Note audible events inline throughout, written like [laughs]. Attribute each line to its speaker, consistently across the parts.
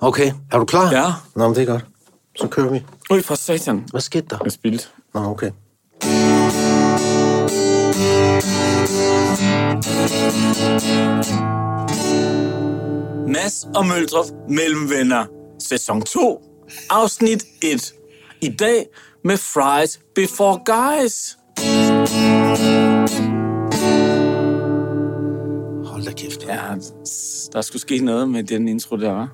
Speaker 1: Okay, er du klar?
Speaker 2: Ja.
Speaker 1: Nå, men det er godt. Så kører vi.
Speaker 2: Ui, for satan.
Speaker 1: Hvad skete der?
Speaker 2: Jeg spildt.
Speaker 1: Nå, okay.
Speaker 2: Mads og Møldrup mellem venner. Sæson 2. Afsnit 1. I dag med Fries Before Guys.
Speaker 1: Hold da kæft.
Speaker 2: Ja, der skulle ske noget med den intro der, var.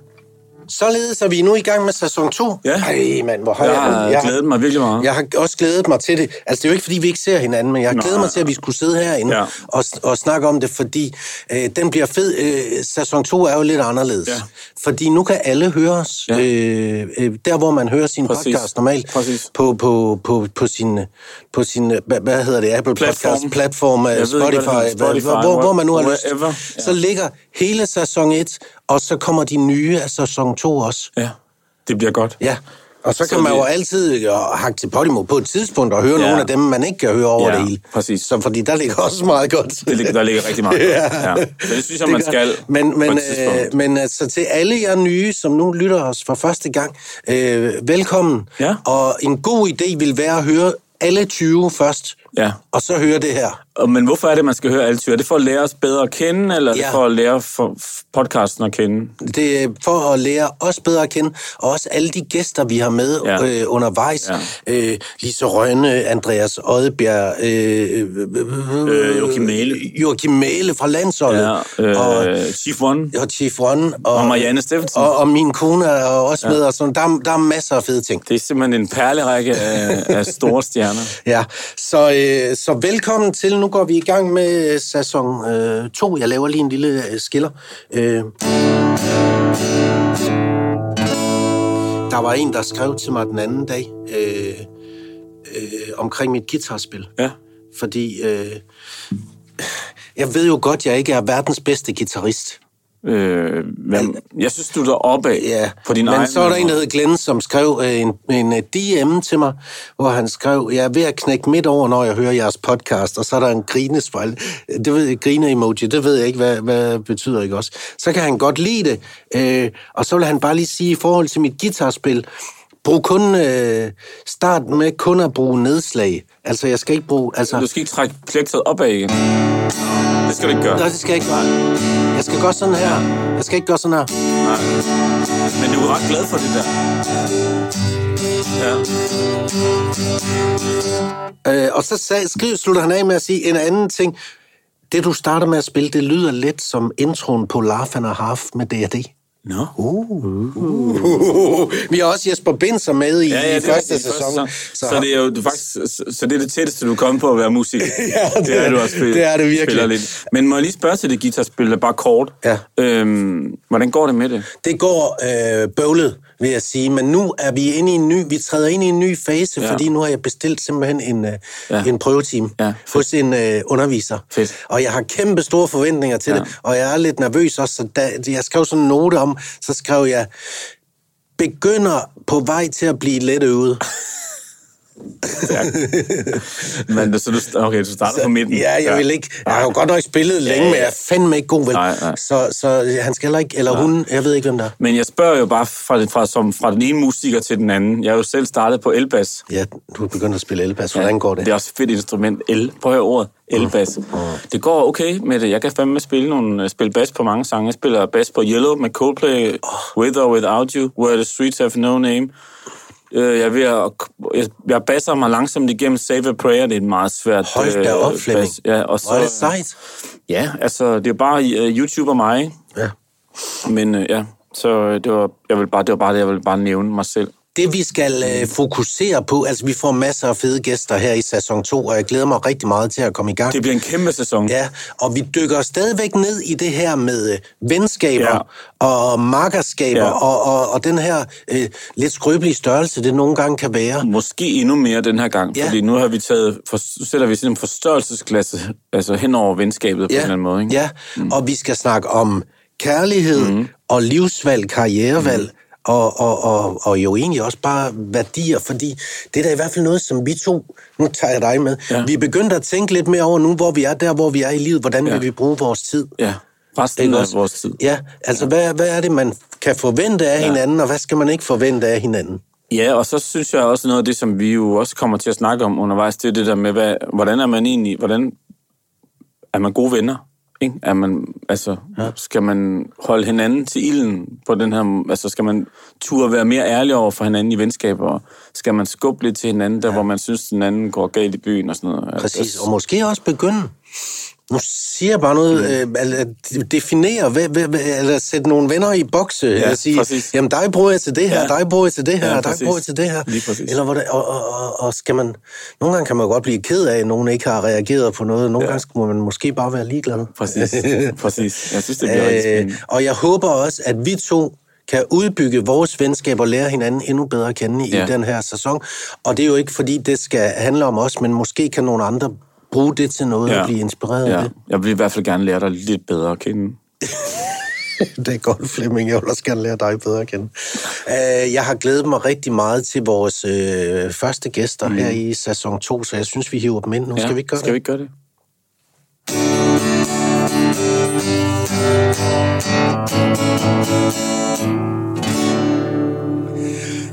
Speaker 1: Således er vi nu i gang med sæson 2.
Speaker 2: Ja.
Speaker 1: Ej, mand, hvor har
Speaker 2: Jeg
Speaker 1: jeg...
Speaker 2: har glædet mig virkelig meget.
Speaker 1: Jeg har også glædet mig til det. Altså, det er jo ikke, fordi vi ikke ser hinanden, men jeg har
Speaker 2: Nå,
Speaker 1: glædet mig til, at vi skulle sidde herinde
Speaker 2: Ja.
Speaker 1: og, og snakke om det, fordi øh, den bliver fed. Øh, sæson 2 er jo lidt anderledes.
Speaker 2: Ja.
Speaker 1: Fordi nu kan alle høre os.
Speaker 2: Ja.
Speaker 1: Øh, øh, der, hvor man hører sin
Speaker 2: Præcis.
Speaker 1: podcast normalt.
Speaker 2: Præcis.
Speaker 1: På, på, på, på sin, på sin hvad, hvad hedder det, Apple
Speaker 2: Platform.
Speaker 1: Podcast platform,
Speaker 2: Jeg
Speaker 1: øh,
Speaker 2: ved ikke, hvad
Speaker 1: Spotify.
Speaker 2: Spotify,
Speaker 1: hvor, hvor, man nu har lyst. Så ligger hele sæson 1, og så kommer de nye af sæson 2 også.
Speaker 2: Ja, det bliver godt.
Speaker 1: Ja, og så kan
Speaker 2: Så
Speaker 1: man
Speaker 2: det-
Speaker 1: jo altid hakke til Podimo på et tidspunkt og høre
Speaker 2: Ja.
Speaker 1: nogle af dem, man ikke kan høre over
Speaker 2: Ja,
Speaker 1: det hele.
Speaker 2: præcis.
Speaker 1: Så fordi der ligger også meget godt.
Speaker 2: Det ligger, der ligger rigtig meget. [laughs]
Speaker 1: Ja.
Speaker 2: ja. Så det synes jeg,
Speaker 1: Det
Speaker 2: man skal
Speaker 1: Men, men,
Speaker 2: på et tidspunkt.
Speaker 1: øh, men altså til alle jer nye, som nu lytter os for første gang, øh, velkommen.
Speaker 2: Ja.
Speaker 1: Og en god idé vil være at høre alle 20 først,
Speaker 2: Ja.
Speaker 1: og så høre det her.
Speaker 2: Men hvorfor er det, man skal høre alle typer? Er det for at lære os bedre at kende, eller er det
Speaker 1: Ja.
Speaker 2: for at lære for podcasten at kende?
Speaker 1: Det er for at lære os bedre at kende, og også alle de gæster, vi har med
Speaker 2: Ja.
Speaker 1: øh, undervejs.
Speaker 2: Ja.
Speaker 1: Øh, Lise Rønne, Andreas Oddbjerg, øh,
Speaker 2: Øh, Joachim Mæhle.
Speaker 1: Joachim Mæle fra landsholdet,
Speaker 2: Ja, øh,
Speaker 1: og,
Speaker 2: Chief One.
Speaker 1: og Chief One, og,
Speaker 2: Og Marianne Steffensen.
Speaker 1: og, og min kone er også ja. med, og sådan, der, er- der er masser af fede ting.
Speaker 2: Det er simpelthen en perlerække af, af store stjerner. [laughs]
Speaker 1: Ja, så, øh, så velkommen til. Nu går vi i gang med sæson 2. Jeg laver lige en lille øh, skiller. Øh. Der var en, der skrev til mig den anden dag øh, øh, omkring mit guitarspil.
Speaker 2: Ja.
Speaker 1: Fordi øh, jeg ved jo godt, jeg ikke er verdens bedste guitarist.
Speaker 2: Øh, men jeg synes, du er af
Speaker 1: Ja,
Speaker 2: på din
Speaker 1: men
Speaker 2: egen
Speaker 1: så var der en, der hed Glenn, som skrev øh, en, en øh, DM til mig, hvor han skrev, jeg er ved at knække midt over, når jeg hører jeres podcast, og så er der en grinesmile. Det ved grine-emoji, det ved jeg ikke, hvad, hvad betyder, ikke også? Så kan han godt lide det, øh, og så vil han bare lige sige, i forhold til mit guitarspil, brug kun, øh, start med kun at bruge nedslag. Altså, jeg skal ikke bruge, altså...
Speaker 2: Du skal ikke trække plektet opad igen. Det skal du ikke gøre.
Speaker 1: Nej, det skal jeg ikke gøre. Jeg skal gøre sådan her. Jeg skal ikke gøre sådan her.
Speaker 2: Nej. Men du er ret glad for det der. Ja.
Speaker 1: Øh, og så sag, skriver, slutter han af med at sige en anden ting. Det, du starter med at spille, det lyder lidt som introen på Laugh and a Half med D&D.
Speaker 2: Nå.
Speaker 1: Uh, vi har også Jesper Binser med i,
Speaker 2: Ja, ja,
Speaker 1: i
Speaker 2: det er
Speaker 1: første sæson.
Speaker 2: Så, så, det er jo du faktisk, så, så det er det tætteste, du er kommet på at være musiker. [laughs]
Speaker 1: Ja, det er-
Speaker 2: du også spil-
Speaker 1: det er det virkelig.
Speaker 2: spiller Lidt. Men må jeg lige spørge til det guitarspil, bare kort.
Speaker 1: Ja.
Speaker 2: Øhm, hvordan går det med det?
Speaker 1: Det går øh, bøvlet, vil jeg sige, men nu er vi inde i en ny, vi træder ind i en ny fase,
Speaker 2: Ja.
Speaker 1: fordi nu har jeg bestilt simpelthen en, øh,
Speaker 2: Ja.
Speaker 1: en prøveteam
Speaker 2: Ja,
Speaker 1: hos en øh, underviser.
Speaker 2: Fedt.
Speaker 1: Og jeg har kæmpe store forventninger til
Speaker 2: ja.
Speaker 1: det, og jeg er lidt nervøs også, så da, jeg skrev sådan en note om, så skrev jeg, begynder på vej til at blive let øvet. [laughs] [laughs]
Speaker 2: Men, så du, okay, du starter på midten.
Speaker 1: Ja, jeg vil ikke. Jeg har jo godt nok spillet længe,
Speaker 2: ja.
Speaker 1: men jeg er fandme ikke god vel.
Speaker 2: Nej, nej.
Speaker 1: Så, så han skal heller ikke, eller hun, jeg ved ikke, hvem der er.
Speaker 2: Men jeg spørger jo bare fra, den- fra, som, fra den ene musiker til den anden. Jeg har jo selv startet på elbas.
Speaker 1: Ja, du er begyndt at spille elbas. Hvordan går det?
Speaker 2: Det er også et fedt instrument. El. Prøv at høre ordet. Elbas. Det går okay med det. Jeg kan fandme spille, nogle, spille bas på mange sange. Jeg spiller bas på Yellow med Coldplay, With or Without You, Where the Streets Have No Name. Øh, Jeg, er ved at, jeg, jeg basser mig langsomt igennem Save a Prayer. Det er et meget svært
Speaker 1: Hold da op,
Speaker 2: øh,
Speaker 1: Flemming.
Speaker 2: bas. Ja, og så,
Speaker 1: Hvor er det sejt.
Speaker 2: Ja, altså, det er bare uh, YouTube og mig.
Speaker 1: Ja.
Speaker 2: Men øh, ja, så det var, jeg vil bare, det var bare det, jeg ville bare nævne mig selv.
Speaker 1: Det vi skal øh, fokusere på, altså vi får masser af fede gæster her i sæson 2, og jeg glæder mig rigtig meget til at komme i gang.
Speaker 2: Det bliver en kæmpe sæson.
Speaker 1: Ja, og vi dykker stadigvæk ned i det her med øh, venskaber
Speaker 2: Ja.
Speaker 1: og markerskaber
Speaker 2: Ja.
Speaker 1: og, og, og den her øh, lidt skrøbelige størrelse, det nogle gange kan være.
Speaker 2: Måske endnu mere den her gang,
Speaker 1: Ja.
Speaker 2: fordi nu har vi taget, for, sætter vi sådan en forstørrelsesklasse altså hen over venskabet på en eller anden måde. Ikke?
Speaker 1: Ja, mm. og vi skal snakke om kærlighed mm. og livsvalg, karrierevalg, mm. Og, og, og, og jo egentlig også bare værdier, fordi det er da i hvert fald noget, som vi to, nu tager jeg dig med,
Speaker 2: Ja.
Speaker 1: ja. vi er begyndt at tænke lidt mere over nu, hvor vi er der, hvor vi er i livet, hvordan
Speaker 2: Ja.
Speaker 1: ja. vil vi bruge vores tid.
Speaker 2: Ja, resten af vores tid.
Speaker 1: Ja, altså hvad, hvad er det, man kan forvente af ja. hinanden, og hvad skal man ikke forvente af hinanden?
Speaker 2: Ja, og så synes jeg også noget af det, som vi jo også kommer til at snakke om undervejs, det er det der med, hvad, hvordan er man egentlig, hvordan er man gode venner? Ikke? Er man, altså, ja. skal man holde hinanden til ilden på den her... Altså, skal man turde være mere ærlig over for hinanden i venskaber? Skal man skubbe lidt til hinanden, der ja. hvor man synes, den anden går galt i byen og sådan noget?
Speaker 1: Præcis, altså, og måske også begynde nu siger bare noget, mm. øh, definere, hvad, hvad, hvad, eller sætte nogle venner i bokse, ja, eller sige, præcis. jamen dig bruger jeg til det her, ja. dig bruger jeg til det her, ja, dig bruger jeg til det her. Eller hvor det, og, og, og, og, skal man, nogle gange kan man godt blive ked af, at nogen ikke har reageret på noget, nogle ja. gange må man måske bare være ligeglad.
Speaker 2: Præcis, [laughs] præcis. Jeg synes, det bliver spændende.
Speaker 1: Og jeg håber også, at vi to kan udbygge vores venskab og lære hinanden endnu bedre at kende i ja. den her sæson. Og det er jo ikke, fordi det skal handle om os, men måske kan nogle andre bruge det til noget ja. og blive inspireret ja. af det.
Speaker 2: Jeg vil i hvert fald gerne lære dig lidt bedre at kende. [laughs]
Speaker 1: det er godt, Flemming. Jeg vil også gerne lære dig bedre at kende. Uh, jeg har glædet mig rigtig meget til vores uh, første gæster mm. her i sæson 2, så jeg synes, vi hiver dem ind nu. Ja, skal vi ikke gøre
Speaker 2: skal
Speaker 1: det?
Speaker 2: Skal vi ikke gøre det?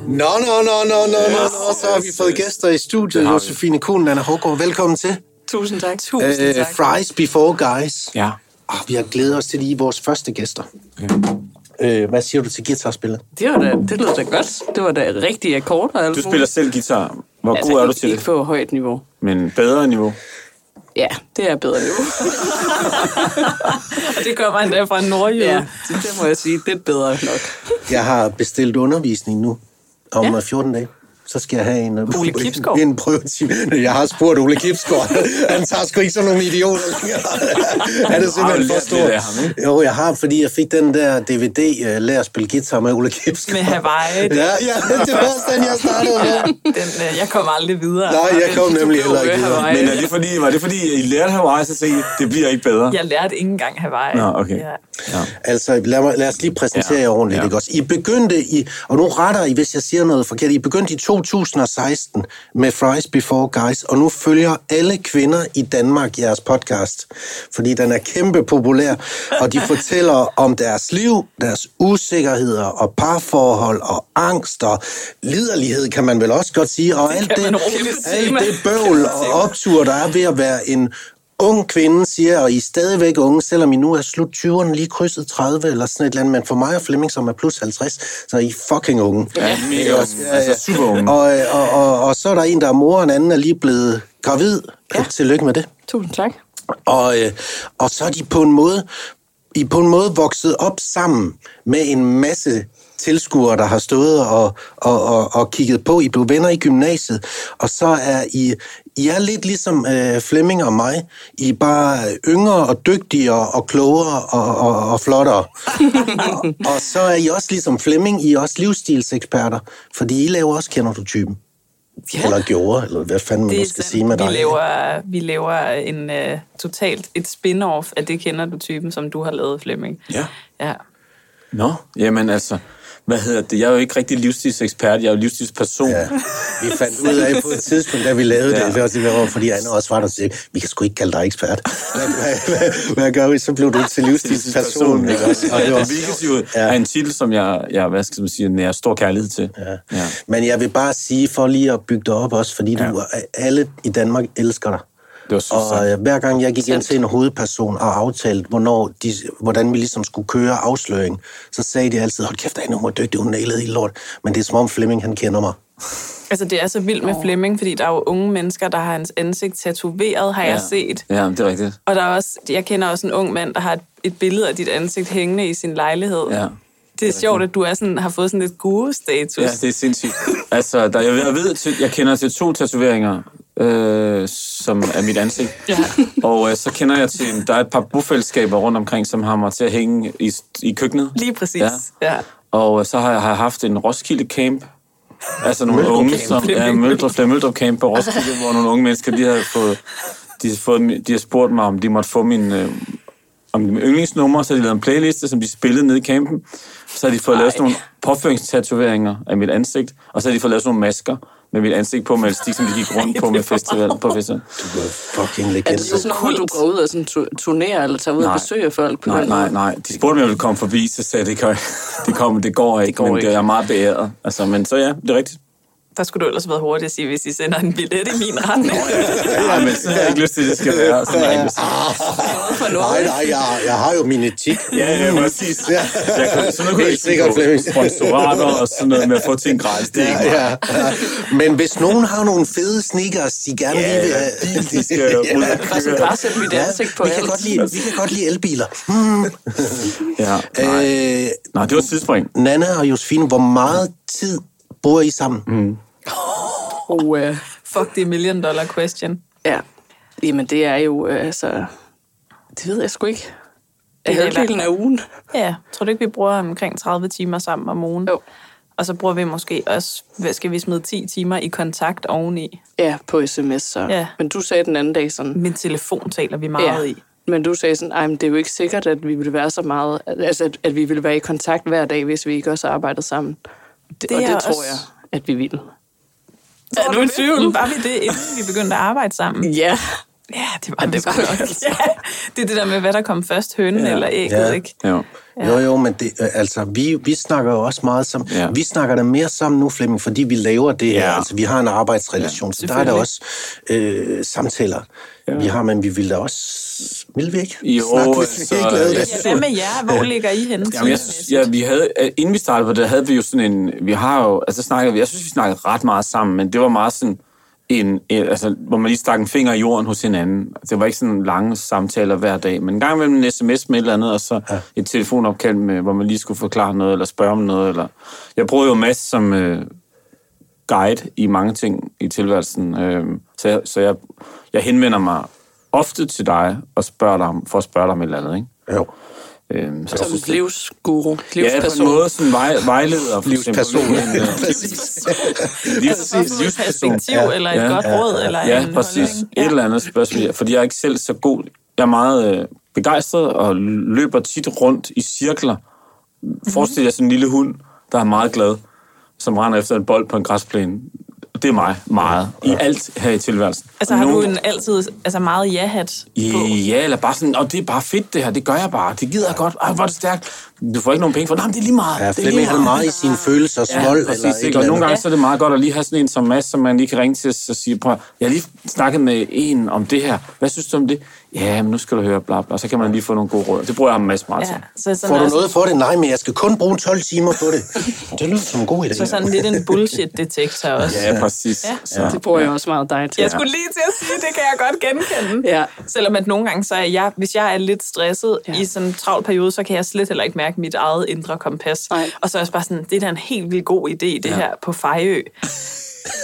Speaker 1: Nå, nå, nå, nå, nå, nå, så har vi fået gæster i studiet. Josefine Kuhn, Anna Hågaard, velkommen til.
Speaker 3: Tusind tak. Tusind uh, tak.
Speaker 1: Fries before guys.
Speaker 2: Ja.
Speaker 1: Oh, vi har glædet os til lige vores første gæster. Ja. Uh, hvad siger du til guitarspillet?
Speaker 3: Det, var da, det lyder da godt. Det var da rigtig akkorder.
Speaker 2: Du spiller selv guitar. Hvor altså, god er du til
Speaker 3: det? Ikke på højt niveau.
Speaker 2: Men bedre niveau?
Speaker 3: Ja, det er bedre niveau. [laughs] og det gør mig endda fra Nordjylland. Ja, det må jeg sige. Det er bedre nok.
Speaker 1: jeg har bestilt undervisning nu om ja. 14 dage så skal jeg have en,
Speaker 3: øh, Ole Kipskov.
Speaker 1: en prøvetime. Jeg har spurgt Ole Kipskov. Han tager sgu ikke sådan nogle idioter. er det simpelthen for stort? Jo, jeg har, fordi jeg fik den der DVD, uh, øh, Lær at spille guitar med Ole Kipskov.
Speaker 3: Med Hawaii.
Speaker 1: ja, ja, det var også den, jeg startede med.
Speaker 3: den, uh, jeg kom aldrig videre.
Speaker 1: Nej, jeg kom nemlig heller ikke videre.
Speaker 2: Men er det fordi, var det fordi, I lærte Hawaii, så sagde det bliver ikke bedre?
Speaker 3: Jeg lærte ikke engang Hawaii.
Speaker 2: Nå, okay. Ja.
Speaker 1: Ja. Altså, lad, mig, lad os lige præsentere ja. jer ordentligt, ja. ikke også? I begyndte i, og nu retter I, hvis jeg siger noget forkert, I begyndte i 2016 med Fries Before Guys, og nu følger alle kvinder i Danmark jeres podcast, fordi den er kæmpe populær, og de fortæller om deres liv, deres usikkerheder og parforhold og angst og liderlighed, kan man vel også godt sige, og alt det, alt det bøvl og optur, der er ved at være en ung kvinde siger, og I er stadigvæk unge, selvom I nu er slut 20'erne, lige krydset 30 eller sådan et eller andet, men for mig og Flemming, som er plus 50, så er I fucking unge.
Speaker 2: Ja, mega unge. Ja, ja. Altså super unge.
Speaker 1: Og, og, og, og så er der en, der er mor, og en anden er lige blevet gravid. Ja. Tillykke med det.
Speaker 3: Tusind tak.
Speaker 1: Og, øh, og så er de på en måde, I på en måde vokset op sammen med en masse tilskuere, der har stået og, og, og, og kigget på. I blev venner i gymnasiet, og så er I, I er lidt ligesom øh, Flemming og mig. I er bare yngre og dygtigere og klogere og, og, og flottere. [laughs] og, og så er I også ligesom Flemming, I er også livsstilseksperter, fordi I laver også Kender du typen? Ja. Eller gjorde, eller hvad fanden man skal sige med
Speaker 3: vi
Speaker 1: dig.
Speaker 3: Laver, vi laver en uh, totalt et spin-off af det Kender du typen, som du har lavet, Flemming.
Speaker 2: Ja.
Speaker 3: Ja.
Speaker 2: Nå, jamen altså, hvad hedder det? Jeg er jo ikke rigtig livsstilsekspert, jeg er jo livsstilsperson. Ja.
Speaker 1: Vi fandt ud af på et tidspunkt, da vi lavede ja. det, det var, det var, fordi Anna også var der til, vi kan sgu ikke kalde dig ekspert. Hvad, hvad, hvad, hvad gør vi? Så blev du til livsstilsperson.
Speaker 2: Også? Og det, var, det jo ja. er en titel, som jeg, jeg hvad skal man sige, har stor kærlighed til.
Speaker 1: Ja. Ja. Men jeg vil bare sige, for lige at bygge dig op også, fordi ja. du, alle i Danmark elsker dig.
Speaker 2: Det var
Speaker 1: og øh, hver gang jeg gik ind til en hovedperson og aftalte, hvornår de, hvordan vi ligesom skulle køre afsløring, så sagde de altid, hold kæft, Anne, hun er dygtig, hun nailede helt lort. Men det er som om Flemming, han kender mig.
Speaker 3: Altså, det er så vildt med Flemming, fordi der er jo unge mennesker, der har hans ansigt tatoveret, har ja. jeg set.
Speaker 2: Ja, det er rigtigt.
Speaker 3: Og der er også, jeg kender også en ung mand, der har et, et billede af dit ansigt hængende i sin lejlighed.
Speaker 2: Ja.
Speaker 3: Det er sjovt, at du er sådan, har fået sådan lidt guru-status.
Speaker 2: Ja, det er sindssygt. altså, der, jeg, jeg ved, jeg kender til to tatoveringer øh, som er mit ansigt.
Speaker 3: Ja.
Speaker 2: Og øh, så kender jeg til, der er et par bofællesskaber rundt omkring, som har mig til at hænge i, i køkkenet.
Speaker 3: Lige præcis, ja. ja.
Speaker 2: Og øh, så har jeg, har jeg haft en Roskilde Camp, Altså nogle Møldrup unge, som er Møldrup, der Møldrup Camp på Roskilde, hvor nogle unge mennesker, de har fået, de har, fået, de har spurgt mig, om de måtte få min, øh, om min yndlingsnummer, så har de lavet en playliste, som de spillede nede i campen. Så har de fået Ej. lavet sådan nogle påføringstatoveringer af mit ansigt, og så har de fået lavet sådan nogle masker, med mit ansigt på med stik, som de gik rundt på med [laughs] festival, på festival.
Speaker 1: Du er fucking
Speaker 4: Er
Speaker 1: legende.
Speaker 4: det så sådan noget, du går ud og sådan tu- turnerer, eller tager ud og
Speaker 2: Nej.
Speaker 4: besøger folk på
Speaker 2: Nej,
Speaker 4: den
Speaker 2: nej, nej. De spurgte, om jeg ville komme forbi, så sagde jeg, det, kan, [laughs] det, kom, det går ikke, det
Speaker 4: går
Speaker 2: men
Speaker 4: ikke.
Speaker 2: Det, jeg er meget beæret. Altså, men så ja, det er rigtigt.
Speaker 3: Der skulle du ellers have været hurtig at sige, hvis I sender en billet i min retning.
Speaker 2: Nej, men så har jeg ikke lyst til, at det skal være. Så har jeg ikke lyst til.
Speaker 4: For noget.
Speaker 1: Nej, nej, jeg, jeg har jo min etik.
Speaker 2: Ja, ja, præcis.
Speaker 1: Ja.
Speaker 2: Jeg kan, sådan noget kunne jeg ikke på. Sponsorater og sådan noget med at få ting gratis. Det er ikke
Speaker 1: Ja, ja. Men hvis nogen har nogle fede sneakers, de gerne lige vil have...
Speaker 2: bil, de skal [laughs] ud og
Speaker 4: Altså, bare sætte mit ansigt på
Speaker 1: vi, kan
Speaker 4: alt.
Speaker 1: godt lide, vi kan godt lide elbiler.
Speaker 2: Ja, nej.
Speaker 1: Øh,
Speaker 2: nej, det var et tidsspring.
Speaker 1: Nana og Josefine, hvor meget tid bor I sammen? Mm. [laughs]
Speaker 4: Og, uh,
Speaker 3: Fuck the million dollar question.
Speaker 4: ja, jamen det er jo, uh, altså, det ved jeg sgu ikke.
Speaker 3: Det er
Speaker 4: Halvdelen af ugen.
Speaker 3: Ja, tror du ikke, vi bruger omkring 30 timer sammen om ugen?
Speaker 4: Jo.
Speaker 3: Og så bruger vi måske også, hvad skal vi smide 10 timer i kontakt oveni?
Speaker 4: Ja, på sms så.
Speaker 3: Ja.
Speaker 4: Men du sagde den anden dag sådan,
Speaker 3: Min telefon taler vi meget i.
Speaker 4: Men du sagde sådan, at det er jo ikke sikkert, at vi ville være så meget, altså at, at vi ville være i kontakt hver dag, hvis vi ikke også arbejdede sammen. Det,
Speaker 3: Det
Speaker 4: og det
Speaker 3: også-
Speaker 4: tror jeg, at vi ville.
Speaker 3: Er du i tvivl? Var vi det, inden vi begyndte at arbejde sammen?
Speaker 4: Ja.
Speaker 3: Ja, det var,
Speaker 4: det
Speaker 3: det
Speaker 4: var
Speaker 3: var
Speaker 4: nok.
Speaker 3: nok. Ja, det er det der med, hvad der kom først, hønen ja. eller ægget,
Speaker 1: Ja.
Speaker 3: ikke?
Speaker 2: Jo.
Speaker 1: Jo, jo, men det, øh, altså, vi, vi snakker jo også meget sammen.
Speaker 2: Ja.
Speaker 1: Ja. Vi snakker da mere sammen nu, Flemming, fordi vi laver det her.
Speaker 2: Ja.
Speaker 1: Altså, vi har en arbejdsrelation, ja, så der er der også øh, samtaler, ja. vi har, men vi vil da også... Vil vi ikke?
Speaker 2: Jo,
Speaker 1: Snakke, hvis
Speaker 2: altså,
Speaker 1: vi ikke lavede det.
Speaker 3: Ja, hvad med jer? Hvor ligger I henne?
Speaker 2: Jamen, jeg synes, ja, vi havde, øh, inden vi startede på det, havde vi jo sådan en, vi har jo, altså snakkede, vi- jeg synes, vi snakkede ret meget sammen, men det var meget sådan en, en altså, hvor man lige stak en finger i jorden hos hinanden. Det var ikke sådan lange samtaler hver dag, men en gang imellem en sms med et eller andet, og så ja. et telefonopkald, med, hvor man lige skulle forklare noget, eller spørge om noget, eller... Jeg bruger jo Mads som øh, guide i mange ting i tilværelsen, øh, så, jeg, så jeg, jeg henvender mig ofte til dig og spørger dig om, for at spørge dig om et eller andet, ikke?
Speaker 1: Jo.
Speaker 2: Øhm, så
Speaker 4: Som
Speaker 2: det-
Speaker 4: livsguru,
Speaker 2: Ja, på
Speaker 4: livsperson.
Speaker 2: en måde sådan vej, vejleder. For
Speaker 1: Livsperson.
Speaker 2: øh, [laughs]
Speaker 1: Præcis.
Speaker 2: livs,
Speaker 3: Altså et perspektiv, ja. eller et
Speaker 2: Ja.
Speaker 3: godt råd, eller
Speaker 2: Ja,
Speaker 3: en
Speaker 2: præcis.
Speaker 3: holdning.
Speaker 2: Et eller andet spørgsmål. Fordi jeg er ikke selv så god. Jeg er meget øh, begejstret og løber tit rundt i cirkler. Forestil jer sådan en lille hund, der er meget glad, som render efter en bold på en græsplæne. Det er mig meget. I alt her i tilværelsen.
Speaker 3: Altså har du en altid altså meget ja-hat på?
Speaker 2: Ja, eller bare sådan, og det er bare fedt det her, det gør jeg bare, det gider jeg godt, Ej, hvor er det stærkt. Du får ikke nogen penge for, nej, men det er lige meget.
Speaker 1: Ja,
Speaker 2: det er
Speaker 1: Flemming har det meget i sine følelser,
Speaker 2: Ja,
Speaker 1: vold
Speaker 2: præcis,
Speaker 1: eller
Speaker 2: ikke?
Speaker 1: eller
Speaker 2: Og nogle gange
Speaker 3: Ja.
Speaker 2: så er det meget godt at lige have sådan en som Mads, som man lige kan ringe til og sige, prøv, jeg har lige snakket med en om det her. Hvad synes du om det? Ja, men nu skal du høre, bla bla. Så kan man lige få nogle gode råd. Det bruger jeg ham Mads meget
Speaker 3: Ja,
Speaker 2: til.
Speaker 3: så sådan
Speaker 1: Får du
Speaker 3: også-
Speaker 1: noget for det? Nej, men jeg skal kun bruge 12 timer på det. [laughs] Det lyder som en god idé.
Speaker 3: Så sådan lidt en bullshit-detektor også.
Speaker 2: Ja, [laughs] præcis.
Speaker 3: Ja.
Speaker 2: Ja.
Speaker 4: Det bruger jeg også meget dig til.
Speaker 3: Jeg skulle lige til at sige, det kan jeg godt genkende.
Speaker 4: Ja.
Speaker 3: Selvom at nogle gange, så er jeg, hvis jeg er lidt stresset
Speaker 4: Ja.
Speaker 3: ja. i sådan en travl periode, så kan jeg slet heller ikke mærke mit eget indre kompas.
Speaker 4: Nej.
Speaker 3: Og så er jeg bare sådan, det er da en helt vildt god idé, det ja. her på Fejø.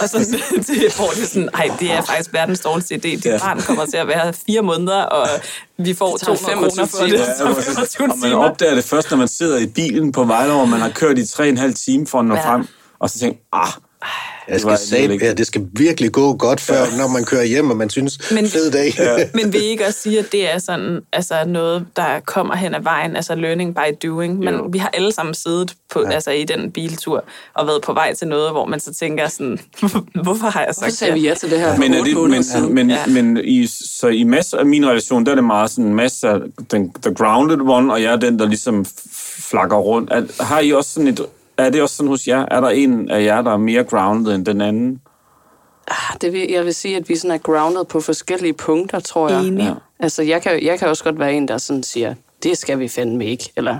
Speaker 3: og så [laughs] det, hvor det sådan, ej, det er faktisk verdens dårligste idé. Dit
Speaker 2: Ja.
Speaker 3: ja. barn kommer til at være fire måneder, og vi får
Speaker 4: tager
Speaker 3: 200 kroner for det. 25 [laughs]
Speaker 2: og man opdager det først, når man sidder i bilen på vej over, man har kørt i 3,5 timer for at nå
Speaker 3: Ja.
Speaker 2: frem, og så tænker ah,
Speaker 1: Jeg
Speaker 2: Det
Speaker 1: skal
Speaker 2: alligevel ikke-
Speaker 1: ja, det skal virkelig gå godt, før når man kører hjem, og man synes,
Speaker 3: Men-
Speaker 1: fed dag. Ja. [laughs]
Speaker 3: Men vil I ikke også sige, at det er sådan, altså noget, der kommer hen ad vejen, altså learning by doing? Men
Speaker 2: Jo.
Speaker 3: vi har alle sammen siddet på, ja. altså, i den biltur og været på vej til noget, hvor man så tænker sådan, [laughs] hvorfor har jeg
Speaker 4: Så
Speaker 3: sagt
Speaker 4: sagde vi ja til det her
Speaker 2: Men, er det, men,
Speaker 4: siden.
Speaker 2: men,
Speaker 3: Ja.
Speaker 2: ja. men i, så i masser af min relation, der er det meget sådan, masser af den, the grounded one, og jeg er den, der ligesom flakker rundt. Er, har I også sådan et, er det også sådan hos jer? Er der en af jer, der er mere grounded end den anden?
Speaker 4: Ah, det vil, jeg vil sige, at vi sådan er grounded på forskellige punkter, tror jeg.
Speaker 3: Enig.
Speaker 2: Ja.
Speaker 4: Altså, jeg kan, jeg kan også godt være en, der sådan siger, det skal vi fandme ikke. Eller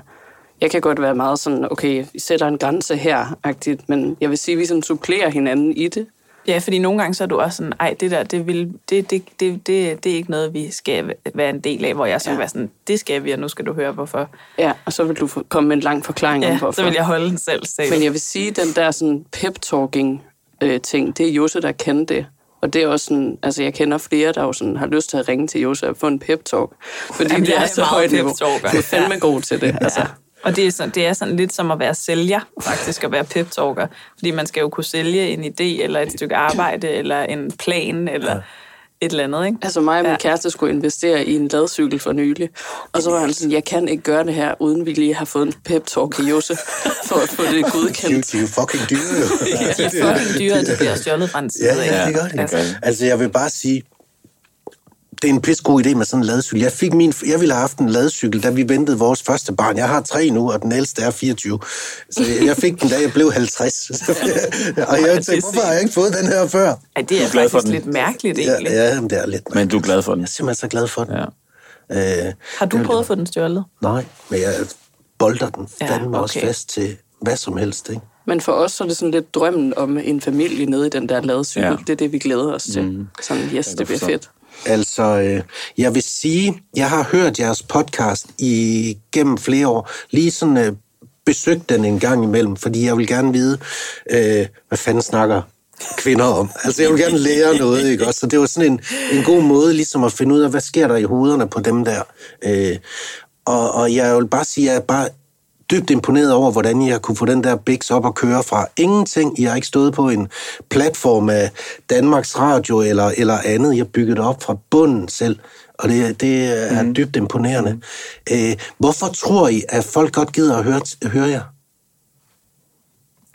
Speaker 4: jeg kan godt være meget sådan, okay, vi sætter en grænse her, agtigt, men jeg vil sige, at vi sådan supplerer hinanden i det.
Speaker 3: Ja, fordi nogle gange så er du også sådan, ej, det der, det, vil, det, det, det, det, det er ikke noget, vi skal være en del af, hvor jeg så
Speaker 4: Ja.
Speaker 3: være sådan, det skal vi, og nu skal du høre, hvorfor.
Speaker 4: Ja, og så vil du komme med en lang forklaring om,
Speaker 3: Ja,
Speaker 4: hvorfor.
Speaker 3: så vil jeg holde den selv. selv.
Speaker 4: Men jeg vil sige, den der sådan pep-talking øh, ting, det er Jose, der kender det. Og det er også sådan, altså jeg kender flere, der jo sådan har lyst til at ringe til Jose og få en pep-talk. Fordi
Speaker 3: Jamen,
Speaker 4: det er
Speaker 3: er
Speaker 4: så højt niveau. Du er fandme god til det. Altså.
Speaker 3: Ja. Og det er, sådan, det er sådan lidt som at være sælger, faktisk, at være pep-talker. Fordi man skal jo kunne sælge en idé, eller et stykke arbejde, eller en plan, eller... et eller andet, ikke?
Speaker 4: Altså mig og min
Speaker 3: Ja.
Speaker 4: kæreste skulle investere i en ladcykel for nylig. Og så var han sådan, jeg kan ikke gøre det her, uden vi lige har fået en pep-talk i Jose, for at få det [laughs]
Speaker 1: De,
Speaker 4: godkendt.
Speaker 1: de er jo fucking dyre, jo.
Speaker 3: De er fucking dyre, de bliver stjålet fra en side,
Speaker 1: Ja, ja, det gør det.
Speaker 3: Altså,
Speaker 1: Altså, altså jeg vil bare sige, det er en pisse god idé med sådan en ladecykel. Jeg, fik min, jeg ville have haft en ladecykel, da vi ventede vores første barn. Jeg har tre nu, og den ældste er 24. Så jeg fik den, da jeg blev 50. [laughs] og jeg tænkte, hvorfor har jeg ikke fået den her før?
Speaker 3: ej, det er
Speaker 2: er
Speaker 3: faktisk
Speaker 2: den.
Speaker 3: lidt mærkeligt,
Speaker 1: Ja,
Speaker 3: egentlig.
Speaker 1: ja men det er lidt
Speaker 2: Men du er glad for den.
Speaker 1: Jeg er simpelthen så glad for den.
Speaker 2: Ja.
Speaker 1: Øh,
Speaker 3: Har du prøvet at få den stjålet?
Speaker 1: nej, men jeg bolder den
Speaker 3: Ja,
Speaker 1: fandme også
Speaker 3: okay.
Speaker 1: fast til hvad som helst, ikke?
Speaker 4: Men for os så er det sådan lidt drømmen om en familie nede i den der ladcykel.
Speaker 2: Ja.
Speaker 4: Ja. Det er det, vi glæder os til. Mm. Sådan, yes, det bliver fedt.
Speaker 1: Altså, øh, jeg vil sige, jeg har hørt jeres podcast igennem flere år. Lige sådan øh, besøgt den en gang imellem, fordi jeg vil gerne vide, øh, hvad fanden snakker kvinder om. [laughs] Altså, jeg vil gerne lære noget, ikke også? Så det var sådan en, en god måde ligesom at finde ud af, hvad sker der i hovederne på dem der. Øh, og, og jeg vil bare sige, at jeg er bare dybt imponeret over, hvordan I har kunne få den der Bix op og køre fra ingenting. I har ikke stået på en platform af Danmarks Radio eller, eller andet. I har bygget det op fra bunden selv, og det, det er mm. dybt imponerende. Mm. Øh, hvorfor tror I, at folk godt gider at høre, høre jer?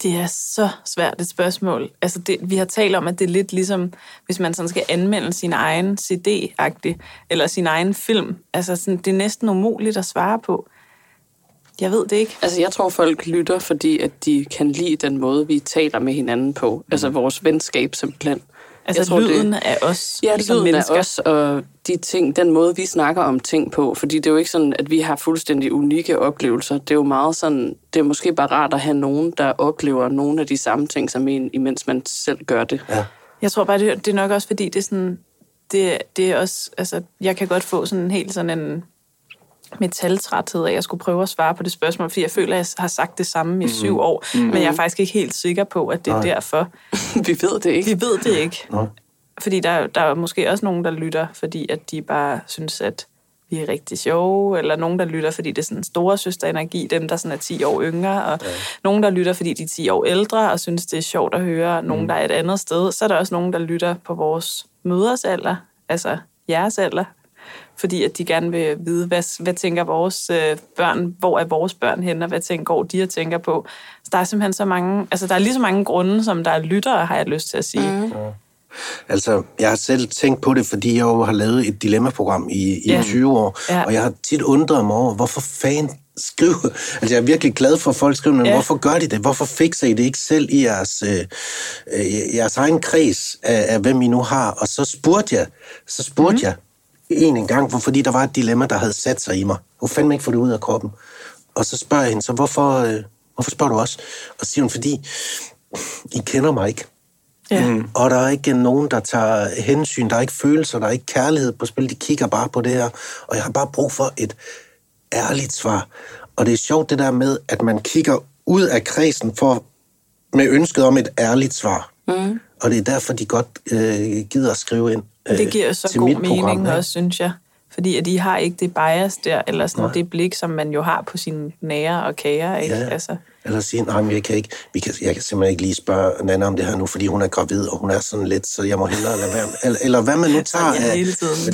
Speaker 3: Det er så svært et spørgsmål. Altså, det, vi har talt om, at det er lidt ligesom, hvis man sådan skal anmelde sin egen CD-agtig, eller sin egen film. Altså, sådan, det er næsten umuligt at svare på. Jeg ved det ikke.
Speaker 4: Altså, jeg tror, folk lytter, fordi at de kan lide den måde, vi taler med hinanden på. Mm. Altså, vores venskab simpelthen.
Speaker 3: Altså,
Speaker 4: jeg tror,
Speaker 3: lyden
Speaker 4: det,
Speaker 3: af os
Speaker 4: Ja,
Speaker 3: som
Speaker 4: lyden
Speaker 3: mennesker.
Speaker 4: af os, og de ting, den måde, vi snakker om ting på. Fordi det er jo ikke sådan, at vi har fuldstændig unikke oplevelser. Det er jo meget sådan, det er måske bare rart at have nogen, der oplever nogle af de samme ting som en, imens man selv gør det.
Speaker 1: Ja.
Speaker 3: Jeg tror bare, det, det er nok også, fordi det er sådan... Det, det er også... Altså, jeg kan godt få sådan en helt sådan en metaltræthed at jeg skulle prøve at svare på det spørgsmål, fordi jeg føler, at jeg har sagt det samme i syv år, mm. men jeg er faktisk ikke helt sikker på, at det er
Speaker 1: Nej.
Speaker 3: derfor. [laughs]
Speaker 4: vi ved det ikke.
Speaker 3: Vi ved det ikke.
Speaker 1: Nå.
Speaker 3: Fordi der, der er måske også nogen, der lytter, fordi at de bare synes, at vi er rigtig sjove, eller nogen, der lytter, fordi det er sådan en store søsterenergi, dem, der sådan er 10 år yngre, og ja. nogen, der lytter, fordi de er 10 år ældre, og synes, det er sjovt at høre nogen, der er et andet sted. Så er der også nogen, der lytter på vores møders alder, altså jeres alder, fordi at de gerne vil vide, hvad, hvad tænker vores øh, børn, hvor er vores børn henne, og hvad tænker, går de og tænker på. Så der er simpelthen så mange, altså der er lige så mange grunde, som der er lyttere, har jeg lyst til at sige. Mm.
Speaker 1: Altså, jeg har selv tænkt på det, fordi jeg jo har lavet et dilemmaprogram i, i
Speaker 3: Ja.
Speaker 1: 20 år,
Speaker 3: Ja.
Speaker 1: og jeg har tit undret mig over, hvorfor fanden skriver... Altså, jeg er virkelig glad for, at folk skriver, men
Speaker 3: Ja.
Speaker 1: hvorfor gør de det? Hvorfor fikser I det ikke selv i jeres, øh, øh, jeres egen kreds af, af, hvem I nu har? Og så spurgte jeg, så spurgte mm. jeg en en gang, hvor, fordi der var et dilemma, der havde sat sig i mig. Hun fandme ikke få det ud af kroppen. Og så spørger jeg hende, så hvorfor, øh, hvorfor spørger du også? Og siger hun, fordi I kender mig ikke.
Speaker 3: Ja.
Speaker 1: Mm. Og der er ikke nogen, der tager hensyn, der er ikke følelser, der er ikke kærlighed på spil. De kigger bare på det her, og jeg har bare brug for et ærligt svar. Og det er sjovt det der med, at man kigger ud af kredsen for, med ønsket om et ærligt svar. Mm. Og det er derfor, de godt øh, gider at skrive ind
Speaker 3: Det giver så god mening
Speaker 1: program, ikke?
Speaker 3: også, synes jeg. Fordi at de har ikke det bias der, eller sådan det blik, som man jo har på sine nære og kære. Ikke?
Speaker 1: Ja.
Speaker 3: Altså,
Speaker 1: Eller sige, nej, men jeg kan, ikke, vi kan, jeg kan simpelthen ikke lige spørge Nana om det her nu, fordi hun er gravid, og hun er sådan lidt, så jeg må hellere lade være. Eller, eller hvad man nu tager af,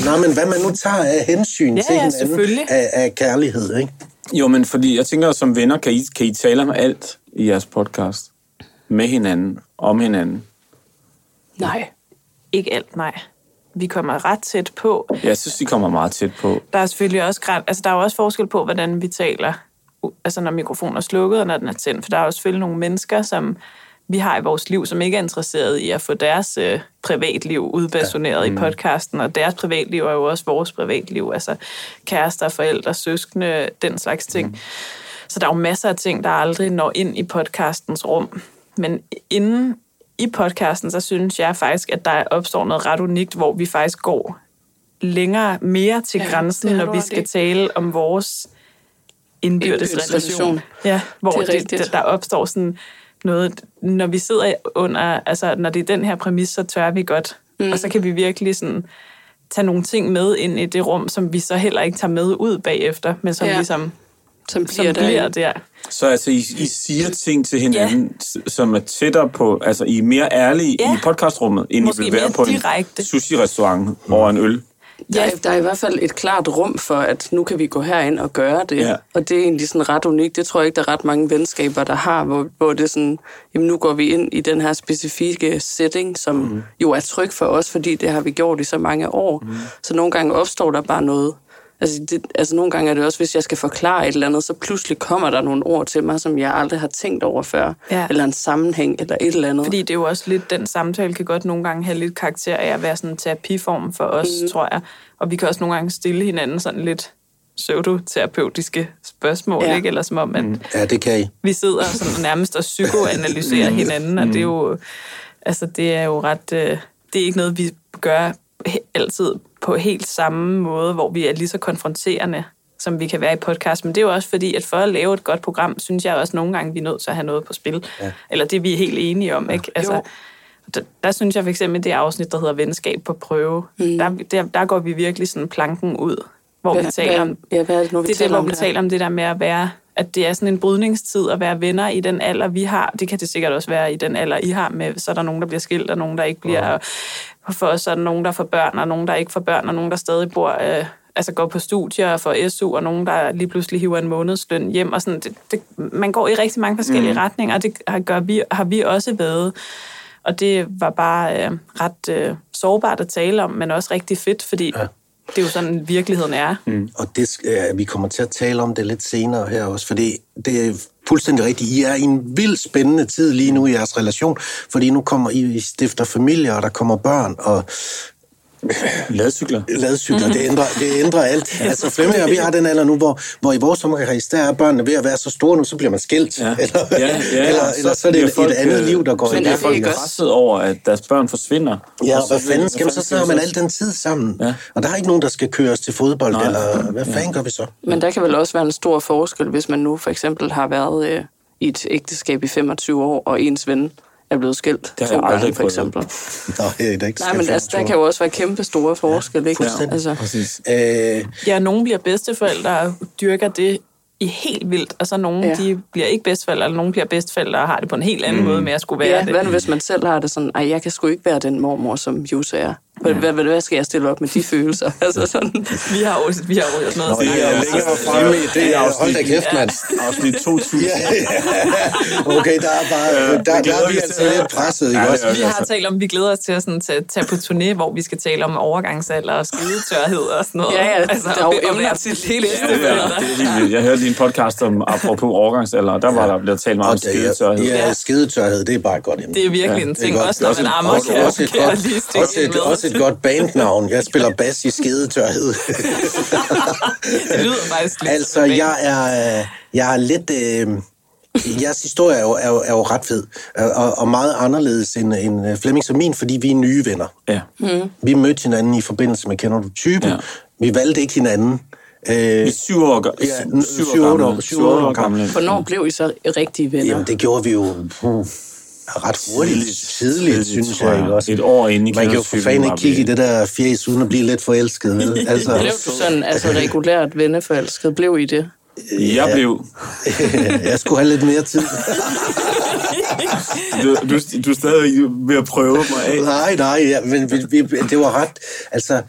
Speaker 1: nej, men hvad man nu tager af hensyn
Speaker 3: Ja,
Speaker 1: til
Speaker 3: ja,
Speaker 1: hinanden, af, af kærlighed, ikke?
Speaker 2: Jo, men fordi jeg tænker, som venner, kan I, kan I tale om alt i jeres podcast? Med hinanden, om hinanden.
Speaker 4: Nej.
Speaker 3: ikke alt, nej. Vi kommer ret tæt på.
Speaker 2: Jeg synes, I kommer meget tæt på.
Speaker 3: Der er selvfølgelig også, græn- altså, der er også forskel på, hvordan vi taler, altså når mikrofonen er slukket, og når den er tændt. For der er jo selvfølgelig nogle mennesker, som vi har i vores liv, som ikke er interesseret i at få deres øh, privatliv udbasoneret ja. mm. i podcasten, og deres privatliv er jo også vores privatliv, altså kærester, forældre, søskende, den slags ting. Mm. Så der er jo masser af ting, der aldrig når ind i podcastens rum. Men inden i podcasten, så synes jeg faktisk, at der opstår noget ret unikt, hvor vi faktisk går længere, mere til
Speaker 4: Ja,
Speaker 3: grænsen,
Speaker 4: det
Speaker 3: når vi skal
Speaker 4: i.
Speaker 3: tale om vores indbyrdes relation. Ja, hvor
Speaker 4: Det
Speaker 3: det det, der opstår sådan noget, når vi sidder under, altså når det er den her præmis, så tør vi godt. Mm. Og så kan vi virkelig sådan tage nogle ting med ind i det rum, som vi så heller ikke tager med ud bagefter, men som
Speaker 4: Ja.
Speaker 3: ligesom
Speaker 4: Som
Speaker 3: som
Speaker 4: bliver
Speaker 3: bliver
Speaker 4: der.
Speaker 3: der.
Speaker 2: Så altså, I, I siger ting til hinanden, ja. som er tættere på, altså I er mere ærlige
Speaker 3: Ja.
Speaker 2: i podcastrummet, end
Speaker 3: Måske
Speaker 2: I vil være på
Speaker 3: direkte.
Speaker 2: en sushi-restaurant over en øl.
Speaker 4: Der, er, der er i hvert fald et klart rum for, at nu kan vi gå herind og gøre det.
Speaker 2: Ja.
Speaker 4: Og det er egentlig sådan ret unikt. Det tror jeg ikke, der er ret mange venskaber, der har, hvor, hvor det er sådan, jamen nu går vi ind i den her specifikke setting, som mm. jo er tryg for os, fordi det har vi gjort i så mange år. Mm. Så nogle gange opstår der bare noget. Altså, det, altså nogle gange er det også, hvis jeg skal forklare et eller andet, så pludselig kommer der nogle ord til mig, som jeg aldrig har tænkt over før.
Speaker 3: Ja.
Speaker 4: Eller en sammenhæng, eller et eller andet.
Speaker 3: Fordi det er jo også lidt, den samtale kan godt nogle gange have lidt karakter af at være sådan en terapiform for os, mm. tror jeg. Og vi kan også nogle gange stille hinanden sådan lidt pseudoterapeutiske spørgsmål,
Speaker 4: Ja.
Speaker 3: ikke? Eller som om, at mm.
Speaker 1: Ja, det kan I.
Speaker 3: vi sidder sådan nærmest og psykoanalyserer hinanden, og det er jo, altså det er jo ret, øh, det er ikke noget, vi gør altid på helt samme måde, hvor vi er lige så konfronterende, som vi kan være i podcast. Men det er jo også fordi, at for at lave et godt program, synes jeg også nogle gange, vi er nødt til at have noget på spil. Ja. Eller det vi er helt enige om, ikke? Altså,
Speaker 4: Jo.
Speaker 3: der, der synes jeg for eksempel, det afsnit, der hedder Venskab på prøve, mm. der, der, der går vi virkelig sådan planken ud, hvor vi taler om
Speaker 4: ja, hvad er det nu, vi
Speaker 3: det er der,
Speaker 4: taler
Speaker 3: hvor
Speaker 4: om
Speaker 3: vi
Speaker 4: der?
Speaker 3: taler om det der med at være, at det er sådan en brydningstid at være venner i den alder, vi har. Det kan det sikkert også være i den alder, I har med, så er der nogen, der bliver skilt, og nogen, der ikke bliver. Og for os er der nogen, der får børn, og nogen, der ikke får børn, og nogen, der stadig bor, øh, altså går på studier og får SU, og nogen, der lige pludselig hiver en månedsløn hjem. Og sådan. Det, det, man går i rigtig mange forskellige mm. retninger, og det har, gør vi, har vi også været. Og det var bare øh, ret øh, sårbart at tale om, men også rigtig fedt, fordi ja det er jo sådan, virkeligheden er. Mm.
Speaker 1: Og det, ja, vi kommer til at tale om det lidt senere her også, fordi det er fuldstændig rigtigt. I er i en vild spændende tid lige nu i jeres relation, fordi nu kommer I, I stifter familie, og der kommer børn, og
Speaker 2: Ladcykler.
Speaker 1: ladcykler, det ændrer, det ændrer alt. Altså Flemming og vi har den alder nu, hvor, hvor i vores sommerkreds, der er børnene ved at være så store nu, så bliver man skilt.
Speaker 2: Ja.
Speaker 1: Eller,
Speaker 2: Ja, ja,
Speaker 1: eller,
Speaker 2: så
Speaker 1: eller så er det et,
Speaker 2: folk,
Speaker 1: et andet
Speaker 2: øh,
Speaker 1: liv, der går i gang.
Speaker 4: også-
Speaker 2: presset over, at deres børn forsvinder.
Speaker 1: Ja,
Speaker 2: Og
Speaker 1: hvad
Speaker 2: så-
Speaker 1: fanden skal man så, så har man al den tid sammen.
Speaker 2: Ja.
Speaker 1: Og der er ikke nogen, der skal køres til fodbold,
Speaker 2: Nej.
Speaker 1: eller hvad fanden gør vi så?
Speaker 4: Men der kan vel også være en stor forskel, hvis man nu for eksempel har været øh, i et ægteskab i 25 år, og ens ven er blevet skilt
Speaker 2: har
Speaker 4: to
Speaker 2: jeg aldrig
Speaker 4: gange, for eksempel.
Speaker 1: Nå, det er ikke
Speaker 4: Nej, men altså, der kan jo også være kæmpe store forskelle, ikke?
Speaker 1: fuldstændig.
Speaker 4: Altså,
Speaker 2: Præcis.
Speaker 1: Øh,
Speaker 3: Ja, nogen bliver bedsteforældre og dyrker det i helt vildt, og så nogen,
Speaker 4: Ja.
Speaker 3: ja. de bliver ikke bedsteforældre, eller nogen bliver bedsteforældre og har det på en helt anden mm. måde med at skulle være
Speaker 4: ja,
Speaker 3: det.
Speaker 4: hvad nu, hvis man selv har det sådan, ej, jeg kan sgu ikke være den mormor, som Jus er. Hvad, hvad, hvad, hvad skal jeg stille op med de følelser? [laughs] altså sådan.
Speaker 3: Vi har jo vi har jo også noget
Speaker 1: Nå, det er længere fremme i det. er- Hold da kæft, mand.
Speaker 2: Afsnit 2000. [laughs]
Speaker 1: Ja, ja. Okay, der er bare, der, der, er vi altså
Speaker 2: til.
Speaker 1: lidt presset, ikke
Speaker 2: Ja,
Speaker 1: også?
Speaker 3: Vi har talt om, vi glæder os til at sådan, tage, tage på turné, hvor vi skal tale om overgangsalder og skidetørhed og sådan noget.
Speaker 4: Ja, ja, der er jo emner til
Speaker 3: helt
Speaker 4: det.
Speaker 2: Ja, det er helt. Jeg hørte lige en podcast om apropos overgangsalder, og der var der blevet talt meget om
Speaker 1: er-
Speaker 2: skidetørhed.
Speaker 1: Ja, skidetørhed, det er bare godt emne.
Speaker 3: Det er virkelig en ting, også når man ammer, kan, lige stikke med.
Speaker 1: også et godt bandnavn. Jeg spiller bas i skidetørhed. [laughs]
Speaker 3: Det lyder faktisk lidt
Speaker 1: altså,
Speaker 3: som
Speaker 1: jeg er, øh, jeg er lidt... Øh, jeres historie er jo, er jo, er jo ret fed, og, og meget anderledes end, end øh, Flemmings og min, fordi vi er nye venner.
Speaker 2: Ja.
Speaker 1: Vi mødte hinanden i forbindelse med Kender du typen?
Speaker 2: Ja.
Speaker 1: Vi valgte ikke hinanden.
Speaker 2: Vi
Speaker 1: Øh,
Speaker 2: er syv år,
Speaker 1: Ja,
Speaker 2: syv,
Speaker 1: syv,
Speaker 2: år
Speaker 1: år-
Speaker 2: gamle.
Speaker 1: syv,
Speaker 2: Syv
Speaker 1: otte år
Speaker 2: år gamle.
Speaker 4: Hvornår blev I så rigtige venner?
Speaker 1: jamen, det gjorde vi jo uh, ret hurtigt.
Speaker 2: Tidligt.
Speaker 1: Synes jeg. Ikke også?
Speaker 2: Et år inde i
Speaker 1: Man kan jo for fanden ikke kigge i det der fjes, uden at blive lidt forelsket. Vel? [laughs] Altså,
Speaker 4: Blev du sådan altså, regulært venneforelsket? Blev I det?
Speaker 2: Jeg blev... [laughs]
Speaker 1: jeg skulle have lidt mere tid.
Speaker 2: Du, du, du er stadig ved at prøve mig af.
Speaker 1: Nej, nej, ja, men vi, vi, det var ret... Altså,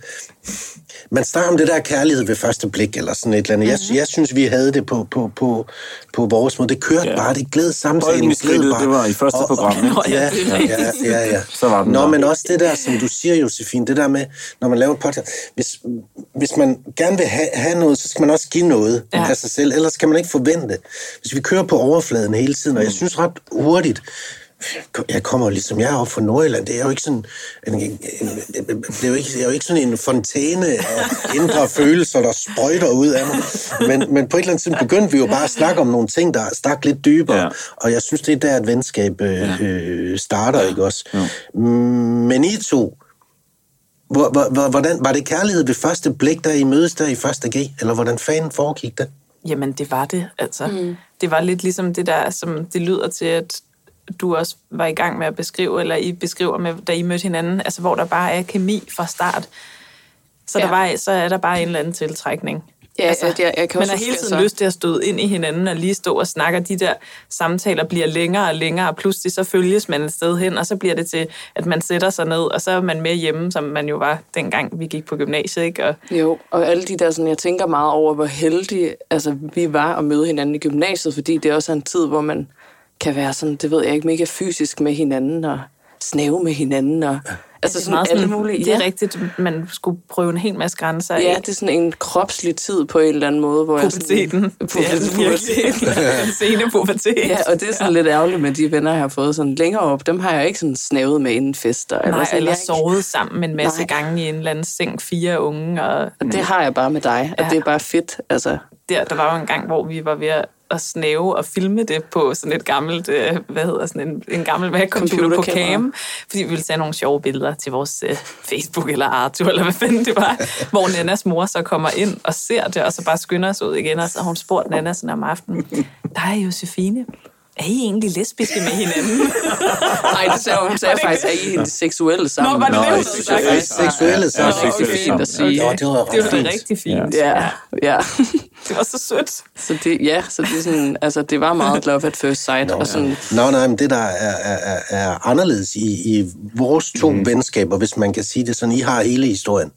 Speaker 1: man snakker om det der kærlighed ved første blik, eller sådan et eller andet. Jeg, jeg synes, vi havde det på, på, på, på vores måde. Det kørte
Speaker 2: Ja.
Speaker 1: bare, det glæd samtalen.
Speaker 2: I
Speaker 1: gled bare.
Speaker 2: det var i første program, ikke?
Speaker 3: Nå, [laughs] ja,
Speaker 1: Ja,
Speaker 3: det
Speaker 1: ja, ja, ja.
Speaker 2: Så var den
Speaker 1: Nå,
Speaker 2: der.
Speaker 1: men også det der, som du siger, Josefine, det der med, når man laver en podcast, hvis, hvis man gerne vil have, have noget, så skal man også give noget
Speaker 3: Ja.
Speaker 1: ja. af sig selv, ellers kan man ikke forvente. Hvis vi kører på overfladen hele tiden, og jeg synes ret hurtigt, jeg kommer ligesom jeg er oppe fra Nordjylland, det er jo ikke sådan, en, en, en, det er jo ikke, det er jo ikke sådan en fontæne af indre [laughs] følelser, der sprøjter ud af mig. Men, men på et eller andet tidspunkt begyndte vi jo bare at snakke om nogle ting, der stak lidt dybere.
Speaker 2: Ja.
Speaker 1: Ja. Og jeg synes, det er der, et venskab øh, øh, starter, ikke også?
Speaker 2: Jo.
Speaker 1: Men I to, hvor, hvor, hvor- hvordan, var det kærlighed ved første blik, der I mødes der i første G? Eller hvordan fanden foregik det?
Speaker 3: Jamen, det var det, altså. Mm. Det var lidt ligesom det der, som det lyder til, at du også var i gang med at beskrive, eller I beskriver, med, da I mødte hinanden, altså hvor der bare er kemi fra start. Så, ja. Der var, så er der bare en eller anden tiltrækning.
Speaker 4: Ja, altså, jeg, jeg kan
Speaker 3: man har hele tiden
Speaker 4: altså-
Speaker 3: lyst til at støde ind i hinanden og lige stå og snakke, og de der samtaler bliver længere og længere, og pludselig så følges man et sted hen, og så bliver det til, at man sætter sig ned, og så er man med hjemme, som man jo var dengang, vi gik på gymnasiet, ikke? Og
Speaker 4: Jo, og alle de der, sådan, jeg tænker meget over, hvor heldige altså, vi var at møde hinanden i gymnasiet, fordi det er også en tid, hvor man kan være sådan, det ved jeg ikke, mega fysisk med hinanden, og snæve med hinanden, og altså
Speaker 3: det er
Speaker 4: sådan
Speaker 3: meget
Speaker 4: alle
Speaker 3: sådan,
Speaker 4: mulige.
Speaker 3: det er
Speaker 4: ja.
Speaker 3: rigtigt, man skulle prøve en hel masse grænser
Speaker 4: Ja,
Speaker 3: af.
Speaker 4: det er sådan en kropslig tid på en eller anden måde, hvor
Speaker 3: Puberteten.
Speaker 4: jeg [laughs]
Speaker 3: Det er den virkelig. [laughs] Den sene pubertet.
Speaker 4: Ja, og det er sådan lidt ærgerligt med de venner, jeg har fået sådan længere op. Dem har jeg ikke sådan snævet med inden fester.
Speaker 3: Nej,
Speaker 4: sådan,
Speaker 3: eller
Speaker 4: jeg er ikke-
Speaker 3: sovet sammen en masse
Speaker 4: Nej.
Speaker 3: gange i en eller anden seng, fire unge, og
Speaker 4: Og det har jeg bare med dig, og
Speaker 3: Ja.
Speaker 4: det er bare fedt. Altså,
Speaker 3: der, der var jo en gang, hvor vi var ved at snæve og filme det på sådan et gammelt, øh, hvad hedder sådan en, en gammel Mac-computer på
Speaker 4: Computerkamera.
Speaker 3: cam, fordi vi ville tage nogle sjove billeder til vores øh, Facebook eller Arthur, eller hvad fanden det var, hvor Nannas mor så kommer ind og ser det, og så bare skynder os ud igen, og så har hun spurgt Nana sådan om aftenen, der er Josefine, er I egentlig lesbiske med hinanden? [laughs]
Speaker 4: nej, det sagde hun, hun sagde
Speaker 3: Var det
Speaker 4: faktisk, at I er seksuelle sammen.
Speaker 3: Nå, var det
Speaker 2: Nå,
Speaker 3: det, hun
Speaker 2: I
Speaker 3: havde
Speaker 2: seksuelle sammen. Ja.
Speaker 4: Det er rigtig fint at sige.
Speaker 1: Ja, det var
Speaker 3: Det var
Speaker 1: fint.
Speaker 3: rigtig fint.
Speaker 4: Ja, ja.
Speaker 3: Det var så sødt.
Speaker 4: Så det, ja, så det er sådan, altså, det var meget love at first sight. og sådan,
Speaker 1: Nå, nej, men det der er, er, er, er anderledes i, i vores to mm. venskaber, hvis man kan sige det sådan, I har hele historien.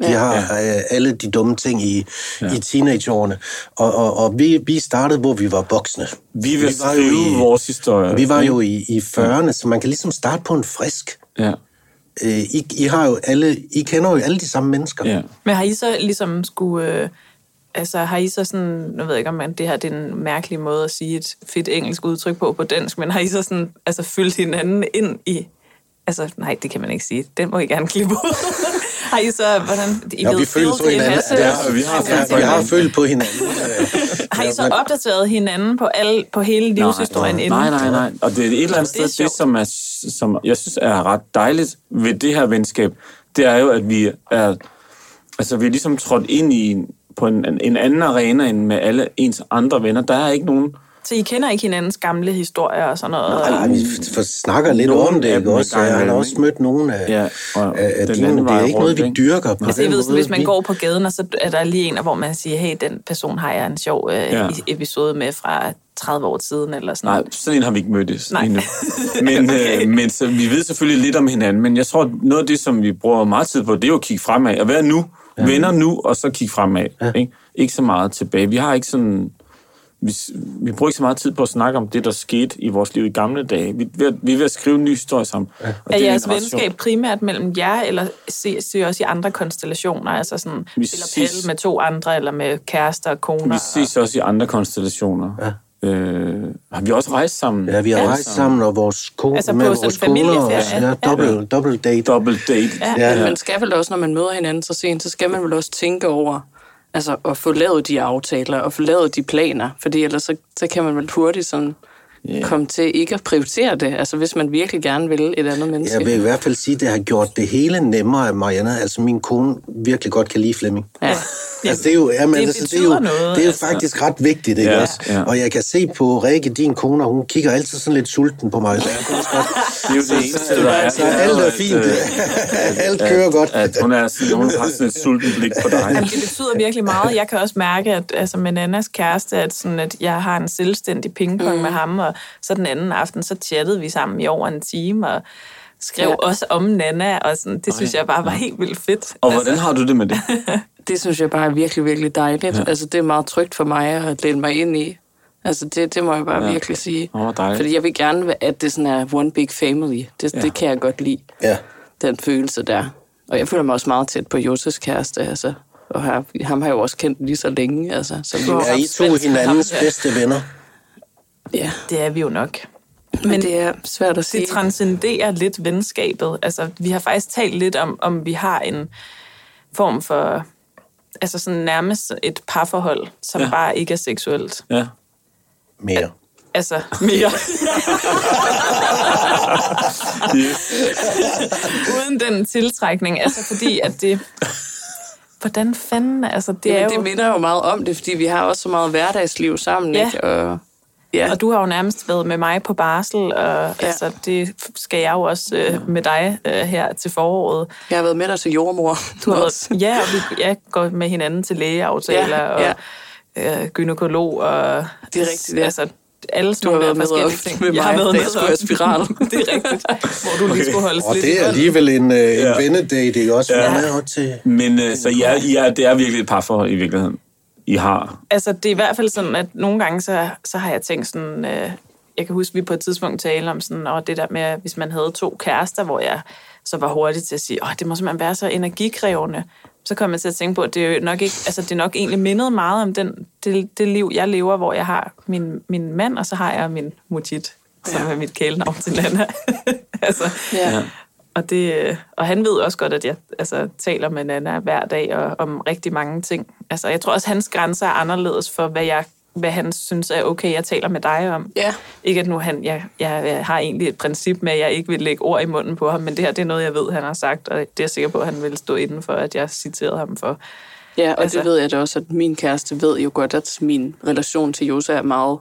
Speaker 1: I har øh, alle de dumme ting i, ja. i teenageårene. Og, og, og vi, vi startede, hvor vi var voksne.
Speaker 2: Vi vil
Speaker 1: var jo i-
Speaker 2: vores historie.
Speaker 1: Vi var jo i, i 40'erne, så man kan ligesom starte på en frisk.
Speaker 2: Ja,
Speaker 1: Øh, I, I, har jo alle, I kender jo alle de samme mennesker.
Speaker 2: ja.
Speaker 3: Men har I så ligesom skulle... Øh, altså har I så sådan... Nu ved jeg ikke, om man, det her det er en mærkelig måde at sige et fedt engelsk udtryk på på dansk, men har I så sådan altså fyldt hinanden ind i... Altså, nej, det kan man ikke sige. Den må I gerne klippe ud. [laughs] har I så... Hvordan, I
Speaker 1: Ja,
Speaker 3: ved,
Speaker 1: vi føler på hinanden. har,
Speaker 2: vi har på
Speaker 1: vi har følt på hinanden. [laughs] Øh,
Speaker 3: Har I så opdateret hinanden på, alle, på hele livshistorien
Speaker 2: nej,
Speaker 3: inden?
Speaker 2: nej, nej, nej. Og det er et eller andet
Speaker 3: Det
Speaker 2: sted, det, som, er, som jeg synes er ret dejligt ved det her venskab, det er jo, at vi er, altså vi er ligesom trådt ind i en, på en, en anden arena end med alle ens andre venner. Der er ikke nogen...
Speaker 3: Så I kender ikke hinandens gamle historier og sådan noget?
Speaker 1: Nej, vi for snakker lidt
Speaker 2: Nogle
Speaker 1: om det, ikke også? Jeg har også mødt nogle af,
Speaker 2: Ja, og
Speaker 1: af, af
Speaker 2: anden
Speaker 1: Det er ikke noget,
Speaker 2: rundt,
Speaker 1: vi
Speaker 2: ikke?
Speaker 1: dyrker på
Speaker 3: Altså, jeg
Speaker 1: den
Speaker 3: ved,
Speaker 1: måde.
Speaker 3: hvis man
Speaker 1: Vi-
Speaker 3: går på gaden, og så er der lige en, hvor man siger, hey, den person har jeg en sjov øh,
Speaker 2: Ja.
Speaker 3: ja. episode med fra 30 år siden, eller sådan
Speaker 2: Nej,
Speaker 3: noget.
Speaker 2: sådan en har vi ikke mødtes
Speaker 3: Nej.
Speaker 2: endnu. [laughs] Men,
Speaker 3: Okay.
Speaker 2: okay. øh, men så, vi ved selvfølgelig lidt om hinanden, men jeg tror, noget af det, som vi bruger meget tid på, det er jo at kigge fremad. At være nu, ja. venner nu, og så kigge fremad. Ja. Ikke? ikke så meget tilbage. Vi har ikke sådan... Vi, vi bruger ikke så meget tid på at snakke om det, der skete i vores liv i gamle dage. Vi, er ved at- vi er ved at skrive en ny historie sammen. Ja. Og
Speaker 3: Er jeres venskab primært mellem jer, eller ser I også i andre konstellationer? Altså sådan,
Speaker 2: Vi
Speaker 3: spiller
Speaker 2: ses-
Speaker 3: med to andre, eller med kærester og koner?
Speaker 2: Vi ses også i andre konstellationer. Ja. Øh, har vi også rejst sammen?
Speaker 1: Ja, vi har rejst sammen, og vores ko-
Speaker 3: Altså
Speaker 1: med vores koner også. Ja,
Speaker 3: Ja.
Speaker 1: double, double date.
Speaker 2: Double date.
Speaker 3: Ja.
Speaker 1: Ja.
Speaker 4: Men man skal vel også, når man møder hinanden så sent, så skal man vel også tænke over, altså at få lavet de aftaler, og få lavet de planer, fordi ellers så, så kan man vel hurtigt sådan
Speaker 2: Ja.
Speaker 4: komme til ikke at prioritere det, altså hvis man virkelig gerne vil et andet menneske.
Speaker 1: Jeg vil i hvert fald sige, at det har gjort det hele nemmere af Marianne. Altså, min kone virkelig godt kan lide Flemming.
Speaker 4: Ja.
Speaker 1: Altså, det er jo, jamen,
Speaker 3: det
Speaker 1: altså, det er jo,
Speaker 3: noget,
Speaker 1: det er jo
Speaker 3: altså.
Speaker 1: faktisk ret vigtigt, ikke
Speaker 2: Ja,
Speaker 1: også?
Speaker 2: ja.
Speaker 1: Og jeg kan se på Rikke, din kone, hun kigger altid sådan lidt sulten på mig. Så jeg kan også godt,
Speaker 2: Det er jo det eneste, der er.
Speaker 1: så alt er [laughs]
Speaker 2: at,
Speaker 1: fint.
Speaker 2: øh,
Speaker 1: alt kører godt.
Speaker 2: At hun, er sådan, hun har sådan et sulten blik på dig.
Speaker 3: Jamen, det betyder virkelig meget. Jeg kan også mærke, at altså, med Nannas kæreste, at, sådan, at jeg har en selvstændig pingpong mm. med ham, og så den anden aften, så chattede vi sammen i over en time, og skrev
Speaker 4: Ja.
Speaker 3: ja. også om Nana, og sådan, det synes jeg bare var helt vildt fedt.
Speaker 2: Og hvordan har du det med det? [laughs]
Speaker 4: Det synes jeg bare er virkelig, virkelig dejligt. Ja. Altså det er meget trygt for mig at læne mig ind i. Altså det, det må jeg bare
Speaker 2: Ja.
Speaker 4: ja. virkelig sige.
Speaker 2: Dejligt.
Speaker 4: Fordi jeg vil gerne, at det sådan er one big family. Det,
Speaker 2: Ja.
Speaker 4: ja. det kan jeg godt lide,
Speaker 1: Ja.
Speaker 4: den følelse der. Og jeg føler mig også meget tæt på Joses kæreste, altså. Og her, ham har jeg jo også kendt lige så længe, altså. Så vi,
Speaker 1: Er I to hinandens bedste venner?
Speaker 4: Ja,
Speaker 3: Det er vi jo nok.
Speaker 4: men, men det er svært at sige.
Speaker 3: det transcenderer lidt venskabet. Altså, vi har faktisk talt lidt om, om vi har en form for, altså sådan nærmest et parforhold, som
Speaker 2: Ja.
Speaker 3: bare ikke er seksuelt.
Speaker 2: Ja.
Speaker 1: Mere.
Speaker 3: Altså, mere. [laughs] Uden den tiltrækning. Altså, fordi at det... Hvordan fanden, altså, det
Speaker 4: Det,
Speaker 3: er
Speaker 4: Jamen,
Speaker 3: jo...
Speaker 4: det minder jo meget om det, fordi vi har også så meget hverdagsliv sammen,
Speaker 3: Ja.
Speaker 4: ikke? Og Ja.
Speaker 3: Og du har jo nærmest været med mig på barsel, og ja. altså, det skal jeg jo også øh, med dig øh, her til foråret.
Speaker 4: Jeg har været med dig til jordmor.
Speaker 3: Du har
Speaker 4: også.
Speaker 3: været, ja, og vi jeg går med hinanden til lægeaftaler
Speaker 4: Ja,
Speaker 3: og øh, gynekolog og...
Speaker 4: Det er rigtigt, ja.
Speaker 3: Altså, alle
Speaker 4: Du har været med op
Speaker 3: ting.
Speaker 4: med
Speaker 3: jeg har
Speaker 4: mig,
Speaker 3: været med
Speaker 4: skulle spiral. [laughs]
Speaker 3: det er rigtigt, hvor du lige skulle holde
Speaker 1: Og det er alligevel en, øh, en
Speaker 2: Ja.
Speaker 1: vennedate, ikke også? Ja. med op til...
Speaker 2: Men øh, så ja, ja, det er virkelig et parforhold i virkeligheden, I har.
Speaker 3: Altså, det er i hvert fald sådan, at nogle gange, så, så har jeg tænkt sådan... Øh, jeg kan huske, at vi på et tidspunkt talte om sådan, og det der med, hvis man havde to kærester, hvor jeg så var hurtig til at sige, åh, det må simpelthen være så energikrævende. Så kom jeg til at tænke på, at det er jo nok, ikke, altså, det er nok egentlig mindet meget om den, det, det liv, jeg lever, hvor jeg har min, min mand, og så har jeg min Mujit, som
Speaker 4: Ja.
Speaker 3: er mit kælenavn til Nana. [laughs] altså,
Speaker 4: Ja.
Speaker 3: Og, det, og han ved også godt, at jeg altså, taler med Nana hver dag og, om rigtig mange ting. Altså, jeg tror også, at hans grænser er anderledes for, hvad, jeg, hvad han synes er okay, jeg taler med dig om.
Speaker 4: Ja.
Speaker 3: Ikke at nu han, jeg, jeg, jeg har egentlig et princip med, at jeg ikke vil lægge ord i munden på ham, men det her det er noget, jeg ved, han har sagt, og det er jeg sikker på, at han vil stå inden for, at jeg citerede ham for.
Speaker 4: Ja, og altså,
Speaker 3: Altså-
Speaker 4: det ved jeg da også, at min kæreste ved jo godt, at min relation til Josa er meget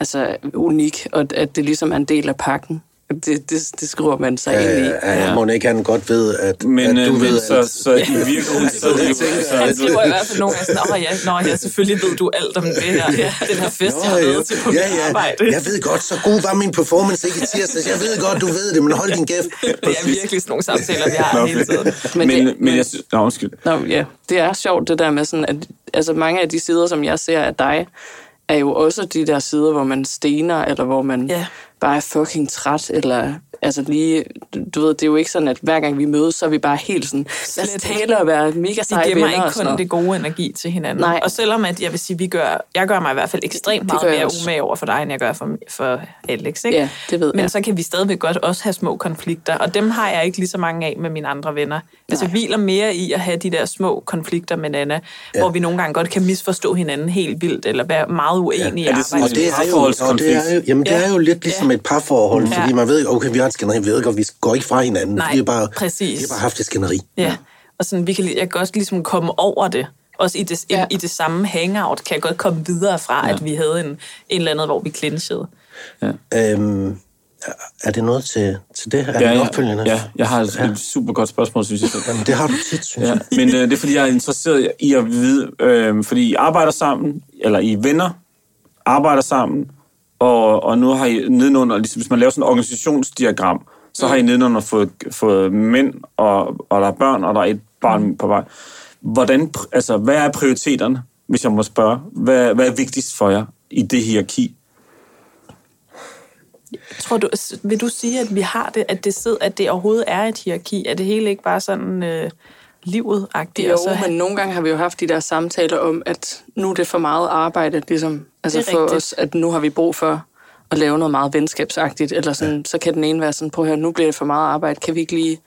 Speaker 4: altså, unik, og at det ligesom er en del af pakken. Det, det, det skriver man sig
Speaker 1: Ja,
Speaker 4: ind i.
Speaker 1: ja, ja. Må ikke han godt ved, at,
Speaker 2: Men,
Speaker 1: at du
Speaker 2: øh,
Speaker 1: ved,
Speaker 2: men så,
Speaker 1: at...
Speaker 2: så i virkeligheden, så [laughs] det jo...
Speaker 3: Han skriver i hvert fald nogle gange sådan, åh ja, nå, ja, selvfølgelig ved du alt om det her, den her fest, jeg har været til på
Speaker 1: ja, ja.
Speaker 3: arbejde.
Speaker 1: Jeg ved godt, så god var min performance ikke i tirsdags. Jeg ved godt, du ved det, men hold din kæft. [laughs]
Speaker 3: Det er virkelig sådan nogle samtaler, vi har
Speaker 2: Nå,
Speaker 3: hele tiden.
Speaker 2: Men, men,
Speaker 4: det-
Speaker 2: men jeg synes... Nå, undskyld.
Speaker 4: Nå, ja, det er sjovt det der med sådan, at altså, mange af de sider, som jeg ser af dig, er jo også de der sider, hvor man stener, eller hvor man
Speaker 3: Ja.
Speaker 4: Bare er fucking træt, eller altså lige, du- ved, det er jo ikke sådan, at hver gang vi mødes, så er vi bare helt sådan, lad os tale og være mega seje
Speaker 3: gemmer
Speaker 4: venner
Speaker 3: ikke kun
Speaker 4: noget.
Speaker 3: det gode energi til hinanden.
Speaker 4: Nej.
Speaker 3: Og selvom at jeg vil sige, vi gør, jeg gør mig i hvert fald ekstremt meget mere umage over for dig, end jeg gør for, for Alex. Ikke?
Speaker 4: Ja, det ved
Speaker 3: Men
Speaker 4: jeg.
Speaker 3: så kan vi stadigvæk godt også have små konflikter, og dem har jeg ikke lige så mange af med mine andre venner. Altså, jeg hviler mere i at have de der små konflikter med Nana, ja. hvor vi nogle gange godt kan misforstå hinanden helt vildt, eller være meget uenige
Speaker 2: Er
Speaker 3: i arbejdet.
Speaker 1: Og det er jo, og
Speaker 2: Parforholdskonflikt.
Speaker 1: det er jo, jamen, det er jo lidt ligesom
Speaker 3: Ja.
Speaker 1: et parforhold,
Speaker 3: Ja.
Speaker 1: fordi man ved, okay, vi har et skænderi, vi ved godt, vi går ikke fra hinanden.
Speaker 3: Nej,
Speaker 1: vi har bare,
Speaker 3: præcis.
Speaker 1: Vi har bare haft et skænderi.
Speaker 3: Ja, og sådan, vi kan, jeg kan godt ligesom komme over det. Også i det,
Speaker 4: Ja.
Speaker 3: ja. i det samme hangout kan jeg godt komme videre fra, ja. at vi havde en, en eller anden, hvor vi clinchede.
Speaker 1: Øhm, er det noget til, til det? Er
Speaker 2: Ja,
Speaker 1: det
Speaker 2: ja,
Speaker 1: opfølgende?
Speaker 2: ja, jeg har et, et super godt spørgsmål, synes jeg.
Speaker 1: Jamen, det har du tit, synes
Speaker 2: Ja,
Speaker 1: jeg.
Speaker 2: men øh, det er, fordi jeg er interesseret i at vide, øh, fordi I arbejder sammen, eller I er venner, arbejder sammen, og, og nu har I nedenunder, ligesom hvis man laver sådan et organisationsdiagram, så har I nedenunder fået, fået mænd, og, og der er børn, og der er et barn på vej. Hvordan, altså, hvad er prioriteterne, hvis jeg må spørge? Hvad, hvad er vigtigst for jer i det hierarki?
Speaker 3: Tror du, vil du sige, at vi har det, at det, sidder, at det overhovedet er et hierarki? Er det hele ikke bare sådan øh, livet-agtigt?
Speaker 4: Jo,
Speaker 3: og så
Speaker 4: men nogle gange har vi jo haft de der samtaler om, at nu er det for meget arbejde, ligesom, altså for
Speaker 3: rigtigt.
Speaker 4: os, at nu har vi brug for at lave noget meget venskabsagtigt, eller sådan, ja. så kan den ene være sådan, prøv at høre, nu bliver det for meget arbejde, kan vi ikke lige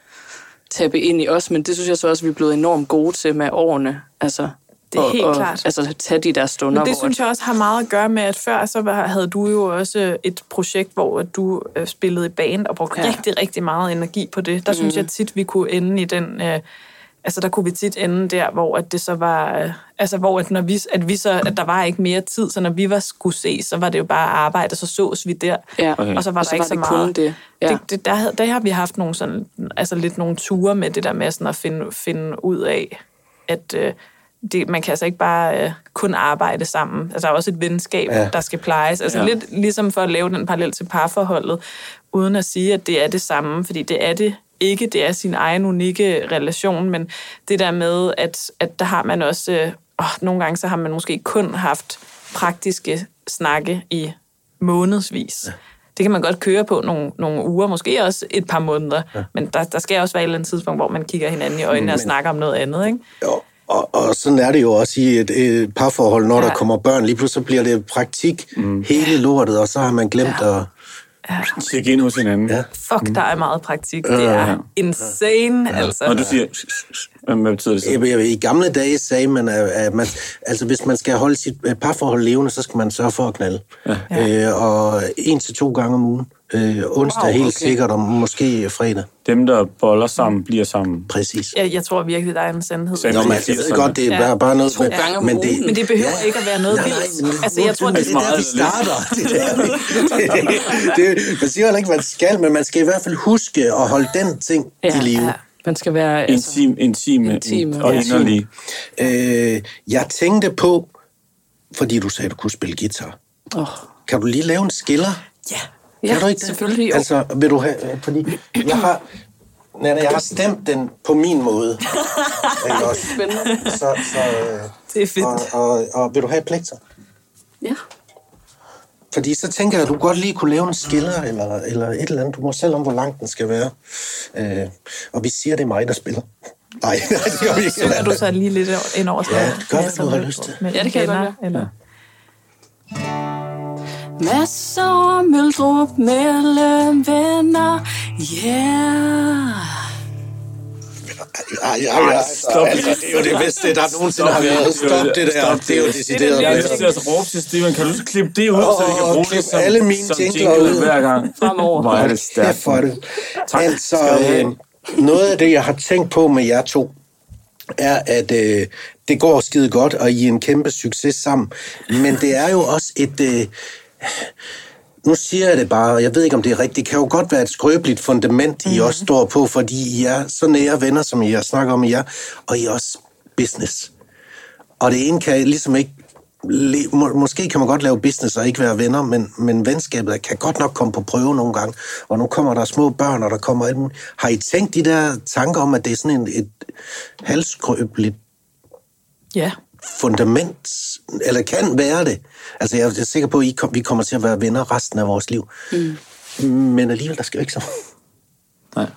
Speaker 4: tabe ind i os, men det synes jeg så også, vi er blevet enormt gode til med årene, altså,
Speaker 3: Det er
Speaker 4: og,
Speaker 3: helt
Speaker 4: og,
Speaker 3: klart.
Speaker 4: altså tage de der stunder,
Speaker 3: Men det synes jeg også har meget at gøre med, at før så havde du jo også et projekt, hvor du øh, spillede i band og brugte
Speaker 4: ja.
Speaker 3: rigtig, rigtig meget energi på det. Der mm. synes jeg tit, vi kunne ende i den... Øh, altså der kunne vi tit ende der, hvor at det så var... Øh, altså hvor at, når vi, at vi så, at der var ikke mere tid, så når vi var skulle ses, så var det jo bare arbejde, og så sås vi der.
Speaker 4: Ja.
Speaker 2: Okay.
Speaker 3: Og så var
Speaker 4: Og
Speaker 3: der
Speaker 4: så
Speaker 3: ikke
Speaker 4: var
Speaker 3: så
Speaker 4: det
Speaker 3: meget.
Speaker 4: kun det. Ja.
Speaker 3: det, det der, der har vi haft nogle sådan, altså lidt nogle ture med det der med sådan at finde, finde ud af, at øh, det, man kan altså ikke bare øh, kun arbejde sammen. Altså, der er også et venskab,
Speaker 1: Ja.
Speaker 3: der skal plejes. Altså
Speaker 2: ja.
Speaker 3: lidt ligesom for at lave den parallel til parforholdet, uden at sige, at det er det samme, fordi det er det ikke. Det er sin egen unikke relation, men det der med, at, at der har man også... Øh, åh, nogle gange så har man måske kun haft praktiske snakke i månedsvis. Ja. Det kan man godt køre på nogle, nogle uger, måske også et par måneder, ja. men der, der skal også være et eller andet tidspunkt, hvor man kigger hinanden i øjnene men, og snakker om noget andet, ikke?
Speaker 1: Jo, og, og sådan er det jo også i et, et parforhold, når ja. der kommer børn. Lige pludselig så bliver det praktik mm. hele lortet, og så har man glemt ja. at...
Speaker 2: Tjek ind hos hinanden.
Speaker 1: Ja.
Speaker 3: Fuck, der er meget praktik. Det er insane, ja. altså.
Speaker 2: Og du siger, hvad betyder det så?
Speaker 1: Jeg, jeg, I gamle dage sagde man, at, at man, altså hvis man skal holde sit øh, parforhold levende, så skal man sørge for at knalde. Ja. Øh, og en til to gange om ugen. Øh, onsdag
Speaker 4: Wow,
Speaker 1: helt
Speaker 4: okay.
Speaker 1: sikkert, og måske fredag.
Speaker 2: Dem, der boller sammen, bliver sammen.
Speaker 1: Præcis.
Speaker 3: Jeg, jeg tror virkelig, der er en sandhed.
Speaker 2: Sand-
Speaker 1: Nå, men
Speaker 2: i
Speaker 1: jeg ved
Speaker 2: 80'erne.
Speaker 1: godt, det er
Speaker 3: Ja.
Speaker 1: bare, bare noget...
Speaker 4: To gange
Speaker 1: men
Speaker 4: ugen.
Speaker 3: Men det behøver ikke at være noget
Speaker 1: Nej,
Speaker 3: vildt. Altså, jeg tror,
Speaker 1: det,
Speaker 3: det,
Speaker 1: det er der, vi starter. Det er der, det, [laughs] [laughs] det, man siger heller ikke, man skal, men man skal i hvert fald huske at holde den ting
Speaker 4: Ja,
Speaker 1: i live.
Speaker 4: ja. Man skal være... Altså,
Speaker 2: Intim, intime,
Speaker 4: Intime,
Speaker 2: og
Speaker 4: ja.
Speaker 2: inderlige.
Speaker 1: Øh, jeg tænkte på, fordi du sagde, du kunne spille guitar.
Speaker 4: åh,
Speaker 1: Kan du lige lave en skiller?
Speaker 3: Ja.
Speaker 1: Kan
Speaker 4: Ja,
Speaker 1: du ikke det?
Speaker 4: selvfølgelig, jo.
Speaker 1: Altså, vil du have... Fordi jeg har... Nana, jeg har stemt den på min måde. [laughs] Ikke også?
Speaker 4: Spændende.
Speaker 1: Så, så, øh,
Speaker 3: Det er fedt.
Speaker 1: og, og, og vil du have plekter?
Speaker 4: Ja.
Speaker 1: Fordi så tænker jeg, at du godt lige kunne lave en skiller, eller, eller et eller andet. Du må selv om, hvor lang den skal være. Øh, og vi siger, det er mig, der spiller. Nej, [laughs] nej, det gør vi ikke.
Speaker 3: Synger du så lige lidt ind over
Speaker 1: Ja,
Speaker 3: noget?
Speaker 1: gør, hvad du har lyst til.
Speaker 4: Ja, det kan jeg godt,
Speaker 3: Eller?
Speaker 4: Masser af møldrup mellem venner, yeah.
Speaker 1: Ej, ja, ja,
Speaker 2: Stop.
Speaker 1: altså, det er jo det bedste, der nogensinde har været. Stop det der.
Speaker 2: Stop
Speaker 1: Det er jo
Speaker 2: det.
Speaker 1: decideret
Speaker 2: Jeg har lyst til at råbe til Steven, kan du så klippe det ud, så vi kan bruge det som,
Speaker 1: alle mine
Speaker 2: som
Speaker 1: jingler
Speaker 2: jingle
Speaker 1: ud.
Speaker 2: hver gang.
Speaker 4: Fremover.
Speaker 2: Hvor er det stærkt.
Speaker 1: for det.
Speaker 2: Tak.
Speaker 1: Altså, øh, noget af det, jeg har tænkt på med jer to, er, at øh, det går skide godt, og I er en kæmpe succes sammen. Men det er jo også et... Øh, nu siger jeg det bare, og jeg ved ikke, om det er rigtigt. Det kan jo godt være et skrøbeligt fundament, I også står på, fordi I er så nære venner, som I har snakket om, I er, og I er også business. Og det ene kan ligesom ikke... må- Måske kan man godt lave business og ikke være venner, men, men venskabet kan godt nok komme på prøve nogle gange. Og nu kommer der små børn, og der kommer alt muligt. Har I tænkt de der tanker om, at det er sådan en, et halskrøbeligt
Speaker 3: Ja.
Speaker 1: Fundament, eller kan være det? Altså, jeg er sikker på, at I kom, vi kommer til at være venner resten af vores liv. Mm. Men alligevel, der skal jo ikke så
Speaker 2: Nej.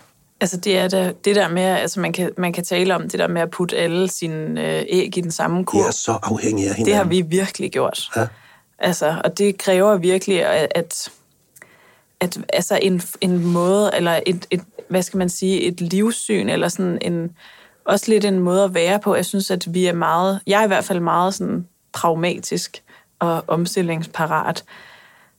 Speaker 3: Altså det er det, det der med, altså man kan, man kan tale om det der med at putte alle sine øh, æg i den samme kurv.
Speaker 1: er så afhængige af hinanden.
Speaker 3: Det har vi virkelig gjort.
Speaker 1: Ja.
Speaker 3: Altså, og det kræver virkelig, at, at, at altså en, en måde, eller et, et, hvad skal man sige, et livssyn, eller sådan en, også lidt en måde at være på. Jeg synes, at vi er meget, jeg er i hvert fald meget sådan pragmatisk og omstillingsparat.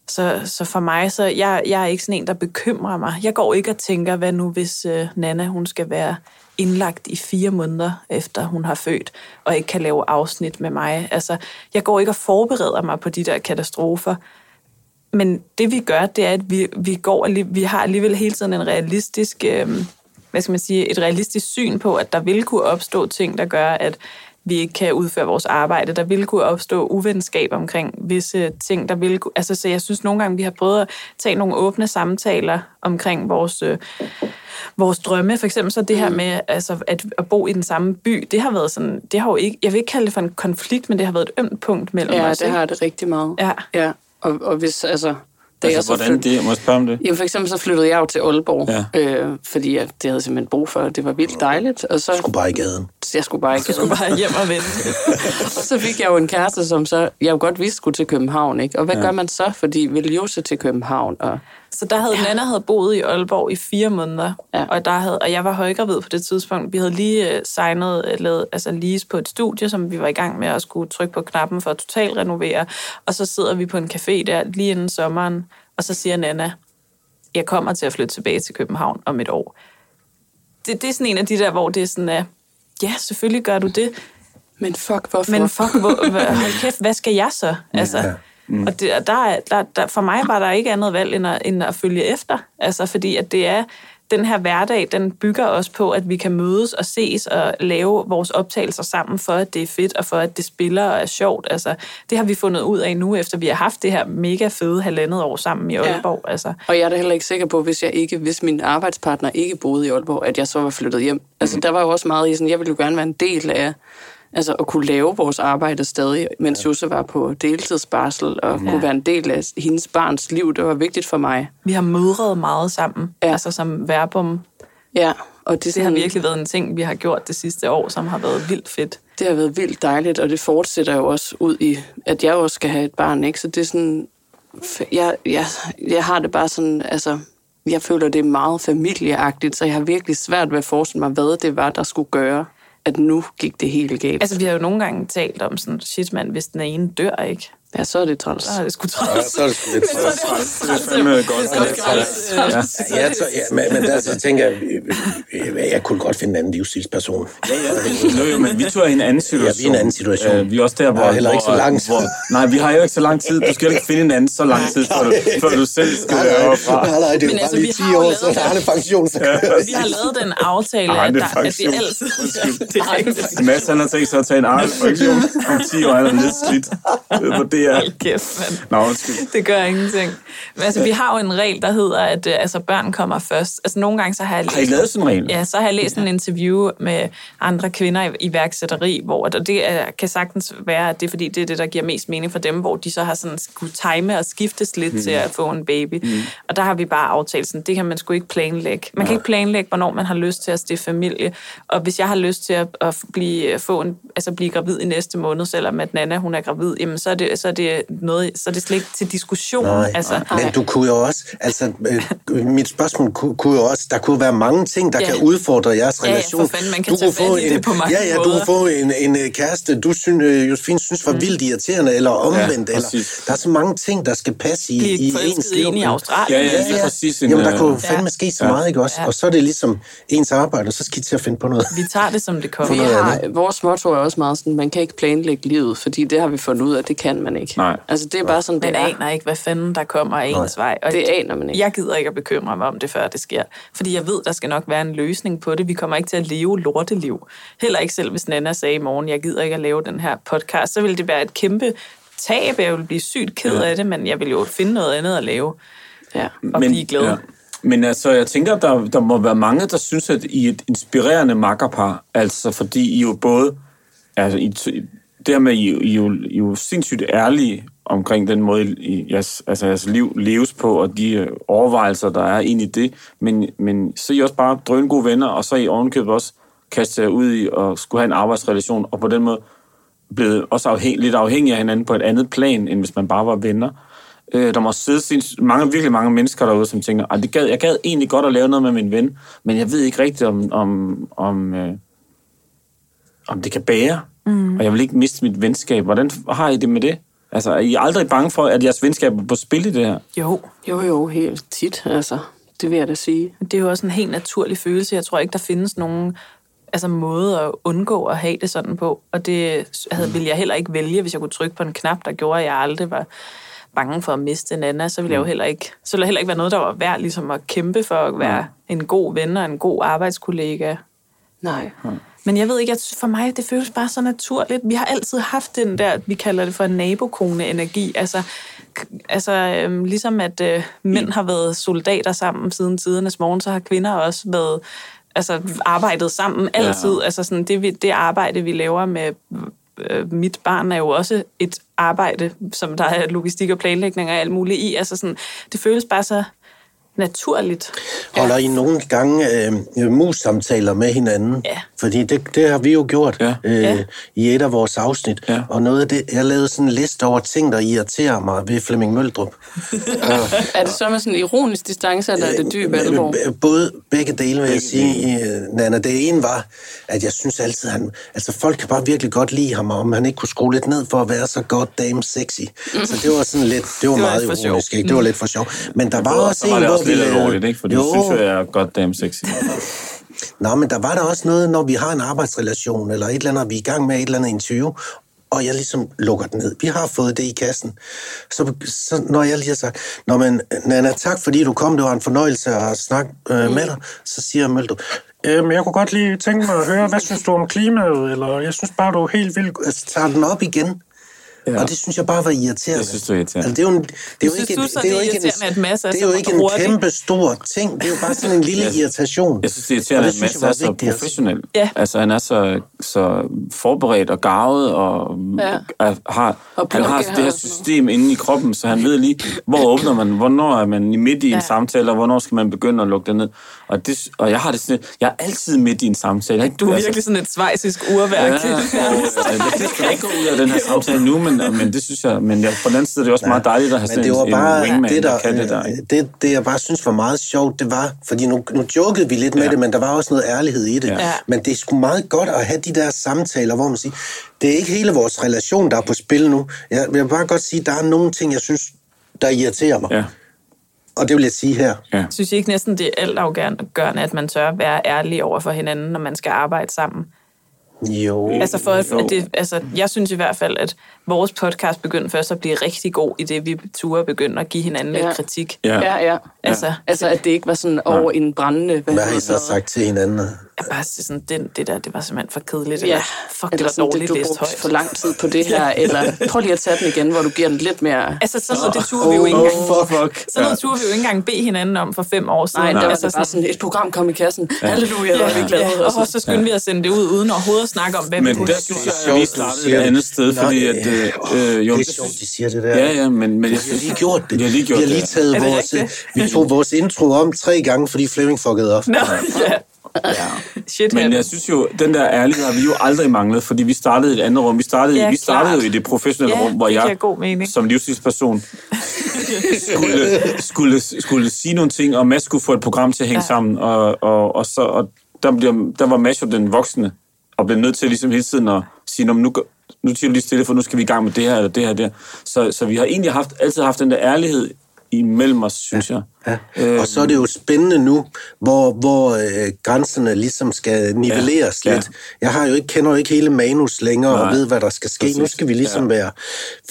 Speaker 3: Så, så for mig, så jeg, jeg er ikke sådan en, der bekymrer mig. Jeg går ikke og tænker, hvad nu hvis øh, Nana, hun skal være indlagt i fire måneder, efter hun har født, og ikke kan lave afsnit med mig. Altså, jeg går ikke og forbereder mig på de der katastrofer. Men det vi gør, det er, at vi, vi, går, vi har alligevel hele tiden en realistisk, øh, hvad skal man sige, et realistisk syn på, at der vil kunne opstå ting, der gør, at vi ikke kan udføre vores arbejde. Der vil kunne opstå uvenskab omkring visse ting, der vil kunne... Altså, så jeg synes nogle gange, vi har prøvet at tage nogle åbne samtaler omkring vores, øh, vores drømme. For eksempel så det her med altså, at, at bo i den samme by, det har været sådan... Det har jo ikke, jeg vil ikke kalde det for en konflikt, men det har været et ømt punkt mellem
Speaker 4: Ja,
Speaker 3: os.
Speaker 4: det
Speaker 3: ikke?
Speaker 4: har det rigtig meget.
Speaker 3: Ja.
Speaker 4: ja. Og, og hvis, altså... Da
Speaker 2: Altså,
Speaker 4: jeg så
Speaker 2: hvordan
Speaker 4: flyt-
Speaker 2: det? Må jeg spørge om det?
Speaker 4: Jamen for eksempel så flyttede jeg jo til Aalborg,
Speaker 2: Ja.
Speaker 4: øh, fordi jeg, det havde simpelthen brug for. Det var vildt dejligt. Og så,
Speaker 1: Skulle bare i gaden.
Speaker 4: jeg skulle bare ikke
Speaker 3: Jeg [laughs] skulle bare hjem og vente. [laughs]
Speaker 4: Og så fik jeg jo en kæreste, som så, jeg jo godt vidste skulle til København, ikke? Og hvad ja. gør man så? Fordi vil jo så til København, og
Speaker 3: Så der havde ja. Nana havde boet i Aalborg i fire måneder,
Speaker 4: Ja.
Speaker 3: og, der havde, og jeg var højgravid på det tidspunkt. Vi havde lige uh, signet, uh, lavet, altså lease på et studie, som vi var i gang med at skulle trykke på knappen for at totalt renovere. Og så sidder vi på en café der lige inden sommeren, og så siger Nana, jeg kommer til at flytte tilbage til København om et år. Det, det er sådan en af de der, hvor det er sådan, at ja, selvfølgelig gør du det,
Speaker 4: men fuck, hvorfor?
Speaker 3: men fuck, hvor, hvor, [laughs] hold kæft, hvad skal jeg så? Altså,
Speaker 1: Ja.
Speaker 3: Mm. Og det, der, er- der, der, for mig var der ikke andet valg, end at, end at følge efter. Altså, fordi at det er, den her hverdag, den bygger også på, at vi kan mødes og ses og lave vores optagelser sammen, for at det er fedt, og for at det spiller og er sjovt. Altså, det har vi fundet ud af nu, efter vi har haft det her mega fede halvandet år sammen i Aalborg. Ja. Altså,
Speaker 4: Og jeg er da heller ikke sikker på, hvis jeg ikke, hvis min arbejdspartner ikke boede i Aalborg, at jeg så var flyttet hjem. Altså, der var jo også meget i sådan, jeg ville jo gerne være en del af, altså at kunne lave vores arbejde stadig, mens Jose var på deltidsbarsel, og ja. kunne være en del af hendes barns liv. Det var vigtigt for mig.
Speaker 3: vi har mødret meget sammen,
Speaker 4: Ja.
Speaker 3: ja. altså som verbum.
Speaker 4: Ja, og det,
Speaker 3: Det
Speaker 4: sådan,
Speaker 3: har virkelig været en ting, vi har gjort det sidste år, som har været vildt fedt.
Speaker 4: det har været vildt dejligt, og det fortsætter jo også ud i, at jeg også skal have et barn, ikke? Så det er sådan, jeg, jeg, jeg har det bare sådan, altså, jeg føler, det er meget familieagtigt, så jeg har virkelig svært ved at forestille mig, hvad det var, der skulle gøre, at nu gik det helt galt.
Speaker 3: Altså, vi har jo nogle gange talt om sådan, shit mand, hvis den ene dør, ikke?
Speaker 4: Ja, så er det træls.
Speaker 3: Så er det sgu
Speaker 1: Ja,
Speaker 3: træls.
Speaker 1: så er det sgu lidt [laughs]
Speaker 3: Men så er det
Speaker 1: træls.
Speaker 3: også
Speaker 2: Det er
Speaker 3: træls.
Speaker 2: fandme godt.
Speaker 3: Det er også træls.
Speaker 1: Ja, jeg tror, ja, men, men der så tænker jeg, jeg kunne godt finde en anden livsstilsperson.
Speaker 2: Ja, ja. Jo, jo, men vi tog i en anden situation.
Speaker 1: Ja, vi er i en anden situation.
Speaker 2: Øh, vi er også der, hvor...
Speaker 1: Har heller ikke så lang tid.
Speaker 2: Hvor, nej, vi har jo ikke så lang tid. Du skal ikke finde en anden så lang tid, før du, før du selv skal
Speaker 1: Nej, nej,
Speaker 2: herfra.
Speaker 1: nej, nej, det er jo
Speaker 3: altså,
Speaker 1: bare lige
Speaker 3: vi
Speaker 1: 10
Speaker 3: har jo
Speaker 1: år,
Speaker 3: lavet
Speaker 1: så der er
Speaker 3: det.
Speaker 1: en pension, så
Speaker 3: Vi har lavet den aftale, at,
Speaker 2: det er
Speaker 3: der, at det
Speaker 2: pension.
Speaker 3: altid... [laughs] Det er.
Speaker 2: Mads, han har tænkt sig at tage en arbejdsfunktion om 10 år, han er nedslidt. Det er...
Speaker 3: Hold kæft, mand.
Speaker 2: Nå, undskyld.
Speaker 3: Det gør ingenting. Men altså, vi har jo en regel, der hedder, at øh, altså, børn kommer først. Altså, nogle gange så har jeg
Speaker 2: Har I lavet sådan en regel?
Speaker 3: Ja, så har jeg læst en interview med andre kvinder i iværksætteri, hvor og det er, kan sagtens være, at det er fordi, det er det, der giver mest mening for dem, hvor de så har sådan skulle time og skiftes lidt mm. til at få en baby. Mm. Og der har vi bare aftalt sådan, det kan man sgu ikke planlægge. Man kan ikke planlægge, hvornår man har lyst til at stifte familie. Og hvis jeg har lyst til at, at blive, få en, altså blive gravid i næste måned, selvom at Nana hun er gravid, jamen så er det, så er det, noget, så er det slet ikke til diskussion.
Speaker 1: Nej,
Speaker 3: altså,
Speaker 1: men du kunne jo også, altså øh, mit spørgsmål kunne, kunne jo også, der kunne være mange ting, der
Speaker 3: Ja.
Speaker 1: kan udfordre jeres
Speaker 3: Ja, ja, for
Speaker 1: relation.
Speaker 3: fanden, man kan
Speaker 1: du
Speaker 3: tage
Speaker 1: kunne få en,
Speaker 3: det på mange
Speaker 1: Ja, ja, du
Speaker 3: måder.
Speaker 1: kunne få en, en øh, kæreste, du synes, øh, Josefine synes var vildt irriterende, eller omvendt,
Speaker 2: Ja,
Speaker 1: eller der er så mange ting, der skal passe i, i ens liv.
Speaker 3: ind i Australien.
Speaker 2: Ja, ja, lige præcis. En,
Speaker 1: Jamen, der kunne fandme ske så
Speaker 2: Ja.
Speaker 1: meget, ikke også?
Speaker 3: Ja.
Speaker 1: Og så er det ligesom ens arbejde, og så skal I til at finde på noget.
Speaker 3: Vi tager det, som det kommer.
Speaker 4: Vi har, vores motto er også meget sådan, man kan ikke planlægge livet, fordi det har vi fundet ud af, det kan man ikke.
Speaker 2: Nej.
Speaker 4: Altså, det er bare sådan, det
Speaker 3: Man
Speaker 4: er.
Speaker 3: aner ikke, hvad fanden der kommer af ens vej. Og
Speaker 4: Det aner man ikke.
Speaker 3: Jeg gider ikke at bekymre mig om det, før det sker. Fordi jeg ved, der skal nok være en løsning på det. Vi kommer ikke til at leve lorteliv. Heller ikke selv, hvis Nana sagde i morgen, jeg gider ikke at lave den her podcast. Så ville det være et kæmpe tab. Jeg ville blive sygt ked af det, men jeg vil jo finde noget andet at lave.
Speaker 4: Ja.
Speaker 3: Og blive glad.
Speaker 2: Men altså, jeg tænker, der, der må være mange, der synes, at I er et inspirerende makkerpar. Altså, fordi I jo både... Altså, I, det her med, I, I, I er jo sindssygt ærlige omkring den måde, I, jeres, altså, jeres liv leves på, og de øh, overvejelser, der er ind i det. Men, men så er I også bare drøn gode venner, og så er I ovenkøbet også kastet jer ud i at skulle have en arbejdsrelation, og på den måde blevet også afhæng, lidt afhængige af hinanden på et andet plan, end hvis man bare var venner. Øh, der må sidde sinds- mange, virkelig mange mennesker derude, som tænker, at det gad, jeg gad egentlig godt at lave noget med min ven, men jeg ved ikke rigtigt, om, om, om, øh, om det kan bære, mm. og jeg vil ikke miste mit venskab. Hvordan har I det med det? Altså, er I aldrig bange for, at jeres venskab er på spil i det her?
Speaker 3: Jo,
Speaker 4: Jo, jo, helt tit, altså. Det vil jeg da sige.
Speaker 3: det er jo også en helt naturlig følelse. Jeg tror ikke, der findes nogen altså, måde at undgå at have det sådan på. Og det havde, ville jeg heller ikke vælge, hvis jeg kunne trykke på en knap, der gjorde, at jeg aldrig var bange for at miste en anden. Så ville jeg jo heller ikke, så ville heller ikke være noget, der var værd ligesom at kæmpe for at være en god ven og en god arbejdskollega.
Speaker 4: Nej.
Speaker 3: Men jeg ved ikke, at for mig, det føles bare så naturligt. Vi har altid haft den der, vi kalder det for en nabokone-energi. Altså, altså øhm, ligesom at øh, mænd har været soldater sammen siden tidernes morgen, så har kvinder også været altså, arbejdet sammen altid. Ja. Altså sådan, det, det arbejde, vi laver med øh, mit barn, er jo også et arbejde, som der er logistik og planlægning og alt muligt i. Altså sådan, det føles bare så naturligt.
Speaker 1: Holder I nogle gange øh, mus-samtaler med hinanden?
Speaker 3: Ja.
Speaker 1: Fordi det, det har vi jo gjort
Speaker 2: Ja.
Speaker 1: øh,
Speaker 3: Ja.
Speaker 1: i et af vores afsnit.
Speaker 2: Ja.
Speaker 1: Og noget af det, jeg lavede sådan en liste over ting, der irriterer mig ved Flemming Møldrup. [laughs]
Speaker 4: Er det så med sådan en ironisk distance, eller er det dyb alvor?
Speaker 1: Øh, Både begge dele, vil jeg sige, øh, Nana. Det ene var, at jeg synes altid, han... Altså, folk kan bare virkelig godt lide ham, og om han ikke kunne skrue lidt ned for at være så goddamn sexy. Så det var sådan lidt... Det var,
Speaker 3: Det var
Speaker 1: meget
Speaker 3: lidt for sjov.
Speaker 1: ironisk, ikke? Det var lidt for sjov. Men der var også
Speaker 2: så var
Speaker 1: en,
Speaker 2: det
Speaker 1: hvor
Speaker 2: også
Speaker 1: vi
Speaker 2: lidt
Speaker 1: lavede-
Speaker 2: alvorligt, ikke? For du
Speaker 1: Jo.
Speaker 2: synes jo, jeg er goddamn sexy. [laughs]
Speaker 1: Nå, men der var der også noget, når vi har en arbejdsrelation, eller et eller andet, og vi er i gang med et eller andet interview, og jeg ligesom lukker den ned. Vi har fået det i kassen. Så, så når jeg lige har sagt, Nå, men Nana, tak fordi du kom, det var en fornøjelse at snakke øh, med dig, så siger Mølto, Øhm, jeg kunne godt lige tænke mig at høre, hvad synes du om klimaet? Eller jeg synes bare, du er helt vildt... Altså, tager den op igen. Ja. Og det synes jeg bare var irriterende.
Speaker 2: Det synes du er irriterende.
Speaker 1: Altså, det er jo, en, det er jo
Speaker 3: Synes
Speaker 1: ikke,
Speaker 3: så,
Speaker 1: det er jo ikke en,
Speaker 3: at
Speaker 1: det er jo ikke en kæmpe stor ting. Det er jo bare sådan en lille [laughs] irritation.
Speaker 2: Jeg synes, det er irriterende, at
Speaker 1: det
Speaker 2: Mads
Speaker 1: synes jeg
Speaker 2: er så
Speaker 1: vigtigt, altså.
Speaker 2: professionel.
Speaker 3: Ja.
Speaker 2: Altså, han er så, så forberedt og gavet, og
Speaker 4: Ja.
Speaker 2: er, har,
Speaker 4: Og
Speaker 2: han har det her system inde i kroppen, så han ved lige, hvor åbner man, hvornår er man i midt i en
Speaker 3: Ja.
Speaker 2: samtale, og hvornår skal man begynde at lukke det ned. Og, det, og jeg har det sådan, jeg er altid midt i en samtale. Ikke?
Speaker 3: Du er
Speaker 2: Altså,
Speaker 3: virkelig sådan et svejsisk urværk.
Speaker 2: Ja, og, øh, det skal ikke gå ud af den her samtale nu, men [laughs] men, men det synes jeg, men jeg, på den anden side er det også meget dejligt at have
Speaker 1: Men
Speaker 2: sådan
Speaker 1: det var
Speaker 2: en,
Speaker 1: bare
Speaker 2: en wingman,
Speaker 1: det, der,
Speaker 2: der kan det der. ikke?
Speaker 1: det, det, jeg bare synes var meget sjovt, det var, fordi nu, nu jokede vi lidt med
Speaker 2: Ja.
Speaker 1: det, men der var også noget ærlighed i det.
Speaker 2: Ja.
Speaker 1: Men det er sgu meget godt at have de der samtaler, hvor man siger, det er ikke hele vores relation, der er på spil nu. Jeg vil bare godt sige, der er nogle ting, jeg synes, der irriterer mig.
Speaker 2: Ja,
Speaker 1: Og det vil jeg sige her.
Speaker 2: ja.
Speaker 3: Synes I ikke næsten, det er altafgørende, at man tør være ærlig over for hinanden, når man skal arbejde sammen?
Speaker 1: Jo.
Speaker 3: Altså, for, at
Speaker 2: Jo.
Speaker 3: at det, altså, jeg synes i hvert fald, at vores podcast begyndte først at blive rigtig god, i det vi turde begynde at give hinanden
Speaker 4: Ja.
Speaker 3: lidt kritik.
Speaker 2: Ja.
Speaker 4: Ja, ja.
Speaker 3: Altså,
Speaker 4: Altså, at det ikke var sådan over en brændende...
Speaker 1: Hvad har I så sagt til hinanden?
Speaker 3: Jeg bare sådan, det, det der, det var simpelthen for kedeligt.
Speaker 4: Ja,
Speaker 3: Eller, fuck, det
Speaker 4: eller
Speaker 3: var
Speaker 4: sådan,
Speaker 3: dårligt
Speaker 4: du
Speaker 3: læst højt.
Speaker 4: for lang tid på det [laughs] her, eller prøv lige at tage den igen, hvor du giver den lidt mere...
Speaker 3: Altså, sådan noget, det turde vi jo ikke
Speaker 2: Oh,
Speaker 3: engang.
Speaker 2: for fuck.
Speaker 3: Sådan noget turde vi jo ikke engang bede hinanden om for fem år siden.
Speaker 4: Nej, der var
Speaker 3: altså,
Speaker 4: det bare sådan, et program kom i kassen. Halleluja, hvor er vi glade.
Speaker 3: Ja, og så skyndte vi at sende det ud, uden overhovedet at snakke om, hvad vi
Speaker 2: Men
Speaker 3: kunne
Speaker 2: der
Speaker 3: have
Speaker 2: synes jeg, at vi startede et
Speaker 1: det.
Speaker 2: andet sted, fordi
Speaker 1: ja.
Speaker 2: at... Øh, øh, jo,
Speaker 1: det er sjovt, de siger det der.
Speaker 2: Ja, ja, men, men jeg
Speaker 1: Vi har lige gjort det.
Speaker 2: Vi har lige gjort
Speaker 1: vi har lige
Speaker 2: det,
Speaker 1: taget
Speaker 3: det
Speaker 1: vores, vi tog vores intro om tre gange, fordi Flemming fuckede op.
Speaker 3: Nå, ja. [laughs] Shit,
Speaker 2: Men jeg synes jo, den der ærlighed har vi jo aldrig manglet, fordi vi startede i et andet rum. Vi startede,
Speaker 3: Ja,
Speaker 2: vi startede
Speaker 3: klart.
Speaker 2: jo i det professionelle
Speaker 3: Ja,
Speaker 2: rum, hvor jeg
Speaker 3: god mening.
Speaker 2: som livsstilsperson [laughs] skulle, skulle, skulle sige nogle ting, og Mads skulle få et program til at hænge
Speaker 3: Ja.
Speaker 2: sammen. Og, og, og, så, og der, bliver, der var Mads jo den voksne, og blev nødt til ligesom hele tiden at sige, "Nå, men nu, nu siger du lige stille, for nu skal vi i gang med det her eller det her. Det her. Så, så vi har egentlig haft, altid haft den der ærlighed imellem os, synes jeg.
Speaker 1: Ja. Og så er det jo spændende nu, hvor, hvor øh, grænserne ligesom skal nivelleres
Speaker 2: Ja.
Speaker 1: lidt. Jeg har jo ikke, kender jo ikke hele manus længere og
Speaker 2: Nej.
Speaker 1: ved, hvad der skal ske. Nu
Speaker 2: Præcis.
Speaker 1: skal vi ligesom være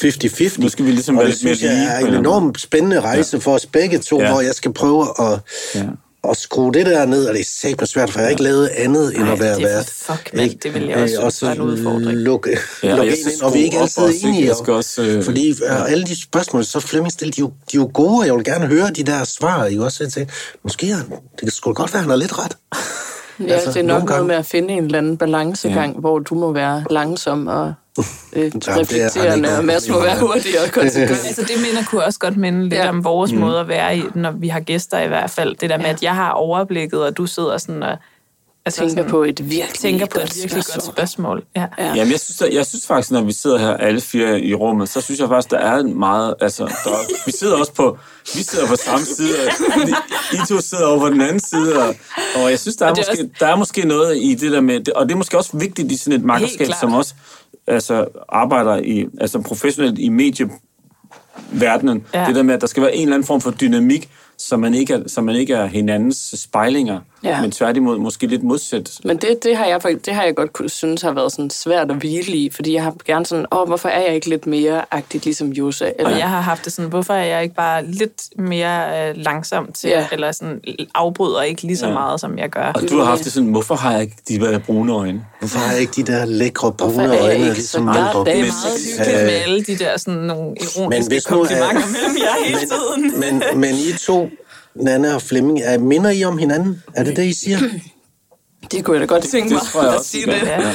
Speaker 1: 50-50.
Speaker 2: Nu skal vi ligesom
Speaker 1: og
Speaker 2: være
Speaker 1: det synes jeg er
Speaker 2: en
Speaker 1: en
Speaker 2: eller anden
Speaker 1: enormt spændende rejse for os begge to,
Speaker 2: Ja.
Speaker 1: hvor jeg skal prøve at,
Speaker 2: Ja.
Speaker 1: At skrue det der ned, og det er sæt svært, for jeg har ikke lavet andet end
Speaker 3: Ej,
Speaker 1: at være vært.
Speaker 3: fuck.
Speaker 1: Ikke?
Speaker 3: Det vil jeg også
Speaker 1: Øh, og
Speaker 3: var en udfordring.
Speaker 1: lukke,
Speaker 2: Ja,
Speaker 1: ja,
Speaker 2: og
Speaker 1: lukke ind, og vi er ikke altid
Speaker 2: ikke?
Speaker 1: enige.
Speaker 2: Skal også, øh,
Speaker 1: fordi øh, alle de spørgsmål, så Flemming stiller, de, jo, de er jo gode, og jeg vil gerne høre de der svar. Ikke? Også jeg tænkte, måske han, det kan sgu godt være, han har lidt ret.
Speaker 4: Ja,
Speaker 1: Altså,
Speaker 4: det er nok noget med at finde en eller anden balancegang, ja. hvor du må være langsom og øh,
Speaker 1: er ikke
Speaker 4: reflekterende, og Mads må være
Speaker 1: problem med.
Speaker 4: hurtig og konsekvent.
Speaker 3: Altså det minder kunne også godt minde lidt
Speaker 4: Ja.
Speaker 3: ja. om vores
Speaker 2: Mm.
Speaker 3: mm. måde at være i, når vi har gæster i hvert fald. Det der med,
Speaker 4: Ja.
Speaker 3: at jeg har overblikket, og du sidder sådan og altså
Speaker 4: Tænker
Speaker 3: sådan,
Speaker 4: på et virkelig
Speaker 3: tænker på
Speaker 4: godt
Speaker 3: et virkelig godt spørgsmål. Ja.
Speaker 4: Ja.
Speaker 2: Jamen, jeg synes, jeg synes faktisk, når vi sidder her alle fire i rummet, så synes jeg faktisk, der er en meget... Altså, der, vi sidder også på... Vi sidder på samme side, og I to sidder over på den anden side, og, og jeg synes, der er, måske,
Speaker 3: også-
Speaker 2: der er måske noget i det der med... Og det er måske også vigtigt i sådan et makkerskab,
Speaker 3: klart.
Speaker 2: som også altså, arbejder i, altså, professionelt i medieverdenen. Ja. Det der med, at der skal være en eller anden form for dynamik, så man ikke er, så man ikke er hinandens spejlinger,
Speaker 4: Ja.
Speaker 2: men tværtimod måske lidt modsat.
Speaker 4: Men det, det, har jeg, det har jeg godt kunne synes har været sådan svært at hvile i, fordi jeg har gerne sådan, åh, hvorfor er jeg ikke lidt mere agtigt ligesom Josa? Eller,
Speaker 3: Og jeg har haft det sådan, hvorfor er jeg ikke bare lidt mere øh, langsom til,
Speaker 4: Ja.
Speaker 3: ja. eller sådan afbryder ikke lige så
Speaker 2: Ja.
Speaker 3: meget, som jeg gør.
Speaker 2: Og du har haft det sådan, hvorfor har jeg ikke de der brune øjne?
Speaker 1: Hvorfor har jeg ikke de der lækre
Speaker 4: Hvorfor
Speaker 1: brune
Speaker 4: er jeg
Speaker 1: øjne,
Speaker 4: ikke
Speaker 1: ligesom
Speaker 4: så
Speaker 1: Valborg?
Speaker 3: Det er
Speaker 4: Men-
Speaker 3: meget hyggeligt med alle de der sådan nogle ironiske
Speaker 1: nu,
Speaker 3: komplimenter
Speaker 1: øh,
Speaker 3: mellem jer hele tiden.
Speaker 1: Men, men I to, Nanne og Flemming, er, minder I om hinanden? Er det det, I siger? [clears throat]
Speaker 4: Det kunne jeg da godt tænke mig
Speaker 2: Det jeg
Speaker 4: at sige
Speaker 2: ja.
Speaker 4: det.
Speaker 2: Ja.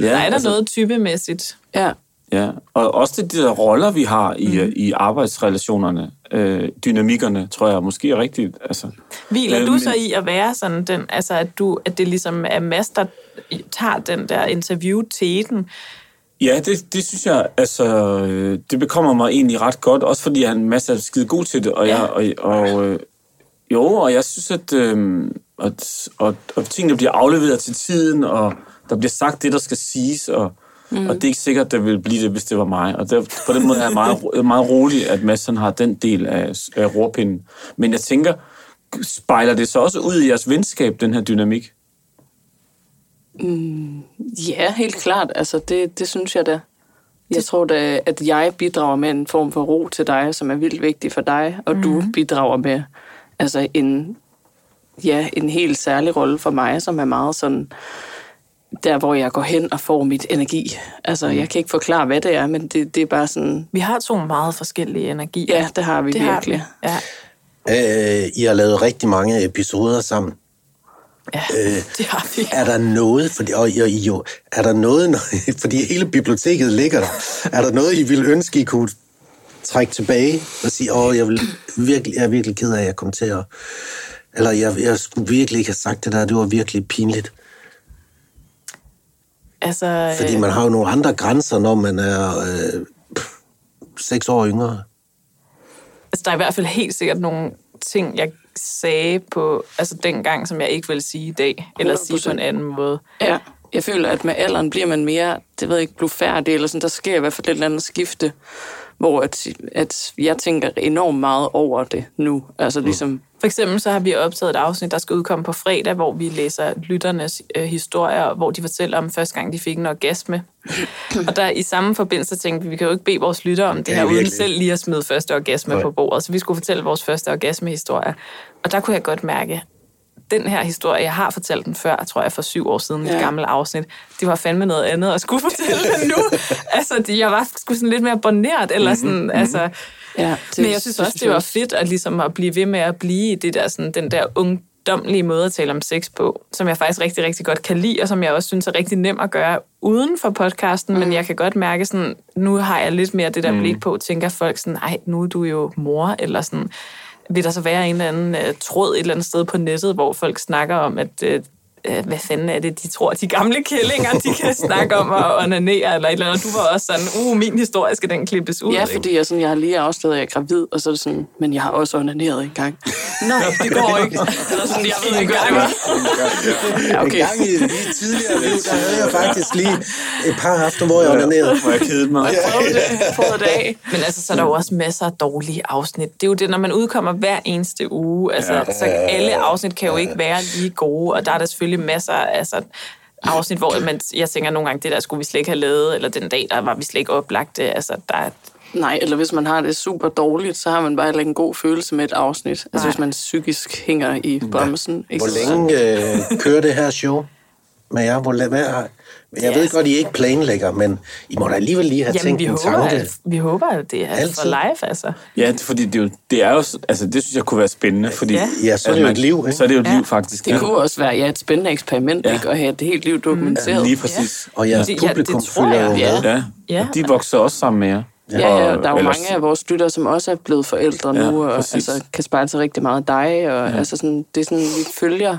Speaker 2: Ja,
Speaker 3: Der er der
Speaker 2: altså,
Speaker 3: noget typemæssigt.
Speaker 4: Ja.
Speaker 2: Ja, og også det, de der roller, vi har i, mm. i arbejdsrelationerne, øh, dynamikkerne, tror jeg måske er rigtigt. Altså,
Speaker 3: Hviler
Speaker 2: Øh,
Speaker 3: du så i at være sådan den, altså at, du, at det ligesom er Mads, der tager den der interview til den?
Speaker 2: ja, det, det synes jeg, altså, øh, det bekommer mig egentlig ret godt, også fordi han masser er skide god til det, og,
Speaker 3: Ja.
Speaker 2: jeg, og, og øh, jo, og jeg synes, at, øh, at og, og tingene bliver afleveret til tiden, og der bliver sagt det, der skal siges, og, mm. og det er ikke sikkert, at det ville blive det, hvis det var mig. Og der, på den måde er jeg meget, meget rolig, at Mads han har den del af, af rorpinden. Men jeg tænker, spejler det så også ud i jeres venskab, den her dynamik?
Speaker 4: Ja, helt klart. Altså, det, det synes jeg da. Jeg tror da, at jeg bidrager med en form for ro til dig, som er vildt vigtig for dig, og mm. du bidrager med altså en, ja, en helt særlig rolle for mig, som er meget sådan, der hvor jeg går hen og får mit energi. Altså, jeg kan ikke forklare, hvad det er, men det, det er bare sådan,
Speaker 3: Vi har to meget forskellige energier.
Speaker 4: ja, det har vi
Speaker 3: det
Speaker 4: virkelig.
Speaker 3: Har vi. Ja,
Speaker 1: Øh, I har lavet rigtig mange episoder sammen.
Speaker 3: ja det har vi.
Speaker 1: Er der noget, fordi, og, og, jo, er der noget, [laughs] fordi hele biblioteket ligger der, er der noget, I ville ønske, I kunne trække tilbage og sige, åh, jeg, vil virkelig, jeg er virkelig ked af, at jeg kom til at... Eller jeg, jeg skulle virkelig ikke have sagt det der, det var virkelig pinligt.
Speaker 3: Altså,
Speaker 1: Fordi man har jo nogle andre grænser, når man er øh, seks år yngre.
Speaker 3: Altså, der er i hvert fald helt sikkert nogle ting, jeg sagde på, altså dengang, som jeg ikke vil sige i dag, eller sige på en anden måde.
Speaker 4: Ja, jeg føler, at med alderen bliver man mere, det ved jeg ikke, blufærdig, eller sådan, der sker i hvert fald et eller andet skifte, hvor at, at jeg tænker enormt meget over det nu. Altså ligesom,
Speaker 3: For eksempel så har vi optaget et afsnit, der skal udkomme på fredag, hvor vi læser lytternes øh, historier, hvor de fortæller om første gang, de fik en orgasme. [coughs] og der i samme forbindelse tænkte vi, vi kan jo ikke bede vores lyttere om det
Speaker 1: Ja,
Speaker 3: her, uden
Speaker 1: virkelig.
Speaker 3: selv lige at smide første orgasme
Speaker 1: Nej.
Speaker 3: på bordet. Så vi skulle fortælle vores første orgasmehistorie. Og der kunne jeg godt mærke, den her historie, jeg har fortalt den før, tror jeg for syv år siden, ja. Et gammelt afsnit, det var fandme noget andet at skulle fortælle den [laughs] nu. altså, det- jeg var sgu sådan lidt mere boneret, eller sådan, mm-hmm. altså...
Speaker 4: ja,
Speaker 3: Men jeg synes også, det var fedt at, ligesom at blive ved med at blive i det der, sådan, den der ungdomlige måde at tale om sex på, som jeg faktisk rigtig, rigtig godt kan lide, og som jeg også synes er rigtig nem at gøre uden for podcasten, mm. men jeg kan godt mærke, sådan, nu har jeg lidt mere det der blik på, tænker folk sådan, nej, nu er du jo mor, eller sådan, vil der så være en eller anden uh, tråd et eller andet sted på nettet, hvor folk snakker om, at uh, øh, hvad fanden er det, de tror, de gamle kællinger, de kan snakke om at onanere, eller et eller andet. Du var også sådan, uh, min historie skal den klippes ud.
Speaker 4: Ja, fordi jeg, sådan, jeg har lige afsløret, at jeg er gravid, og så er det sådan, men jeg har også onaneret en gang.
Speaker 3: Nej, det går ikke. [laughs]
Speaker 4: Eller sådan, jeg ved ikke, hvad det var.
Speaker 1: En gang i [laughs] mit tidligere liv, der havde jeg faktisk lige et par aftener, hvor jeg onanerede.
Speaker 2: Hvor jeg kedede mig.
Speaker 3: det, prøvet det af. [laughs] Men altså, så er der jo også masser af dårlige afsnit. Det er jo det, når man udkommer hver eneste uge. Altså, så alle afsnit kan jo ikke være lige gode, og der er der selvfølgelig masser af altså, afsnit, hvor man, jeg tænker nogle gange, det der skulle vi slet ikke have lavet, eller den dag, der var vi slet ikke oplagt. det. Altså, der er,
Speaker 4: Nej, eller hvis man har det super dårligt, så har man bare heller ikke en god følelse med et afsnit. Altså
Speaker 3: Nej.
Speaker 4: hvis man psykisk hænger i bremsen. Ikke?
Speaker 1: Hvor længe øh, kører det her show med jer? Hvor, hvad, har- jeg ved godt, I ikke planlægger, men I må da alligevel lige have
Speaker 3: jamen,
Speaker 1: tænkt
Speaker 3: vi
Speaker 1: en
Speaker 3: håber,
Speaker 1: tanke.
Speaker 3: at, vi håber, at det er
Speaker 1: Altid.
Speaker 3: for live, altså.
Speaker 2: Ja, det, fordi det, er jo, det er jo, altså det synes jeg kunne være spændende, fordi...
Speaker 3: Ja.
Speaker 1: Ja, så er det jo
Speaker 2: man-
Speaker 1: et liv, ikke?
Speaker 2: Så er det jo et
Speaker 3: Ja.
Speaker 2: liv, faktisk.
Speaker 4: Det kunne også være ja, et spændende eksperiment,
Speaker 2: Ja.
Speaker 4: ja. ikke? At have det helt liv dokumenteret.
Speaker 2: Lige præcis.
Speaker 1: Og jeres
Speaker 3: ja, det
Speaker 1: publikum
Speaker 3: tror
Speaker 1: følger jo med.
Speaker 2: Ja,
Speaker 3: Ja.
Speaker 2: og de vokser også sammen med jer.
Speaker 4: Ja, ja,
Speaker 2: Og-
Speaker 4: der er jo
Speaker 2: ellers-
Speaker 4: mange af vores lyttere, som også er blevet forældre
Speaker 2: Ja,
Speaker 4: nu, og
Speaker 2: præcis.
Speaker 4: altså, kan spejle sig rigtig meget af dig. Og, ja. altså, sådan, det er sådan, vi følger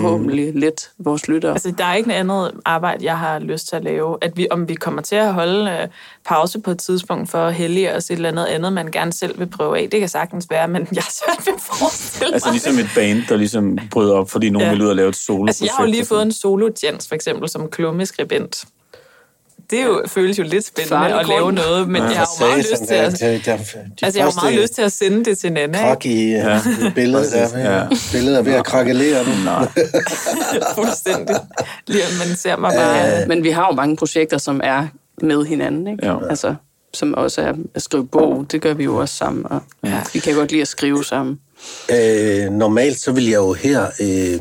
Speaker 4: forhåbentlig mm. lidt vores lyttere.
Speaker 3: Altså, der er ikke noget andet arbejde, jeg har lyst til at lave. At vi, om vi kommer til at holde øh, pause på et tidspunkt for at hellige os et eller andet andet, man gerne selv vil prøve af. Det kan sagtens være, men jeg har svært ved at forestille
Speaker 2: Altså
Speaker 3: mig.
Speaker 2: ligesom et band, der ligesom bryder op, fordi nogen
Speaker 3: Ja.
Speaker 2: vil ud og lave et solo
Speaker 3: Altså, jeg har jo lige fået en solo jens for eksempel, som klummeskribent. Det er jo, føles jo lidt spændende
Speaker 4: Farlig
Speaker 3: at lave noget, men
Speaker 1: Ja,
Speaker 3: jeg har jo meget lyst til at...
Speaker 1: der- der- de
Speaker 3: Altså, jeg har meget lyst til at sende det til Nana.
Speaker 1: Krak i ja. billedet der.
Speaker 2: Præcis, ja.
Speaker 1: Billedet er ved at krakelere nu. [laughs] [laughs]
Speaker 3: Fuldstændig. Lige man ser mig bare...
Speaker 4: Men vi har jo mange projekter, som er med hinanden, ikke?
Speaker 2: Ja.
Speaker 4: Altså, som også er at skrive bog. Det gør vi jo også sammen, og ja. vi kan godt lide at skrive sammen.
Speaker 1: Øh, normalt så vil jeg jo her, øh,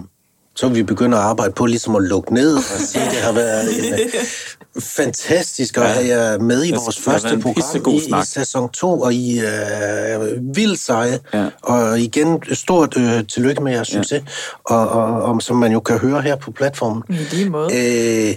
Speaker 1: så vil vi begynde at arbejde på ligesom at lukke ned og sige, det har været en, øh, fantastisk at have jer med i vores første program i, i
Speaker 2: snak.
Speaker 1: sæson 2, og I er øh, vildt seje.
Speaker 2: Ja.
Speaker 1: Og igen, stort øh, tillykke med jeres succes, og, og, og som man jo kan høre her på platformen.
Speaker 3: I lige måde.
Speaker 1: Øh,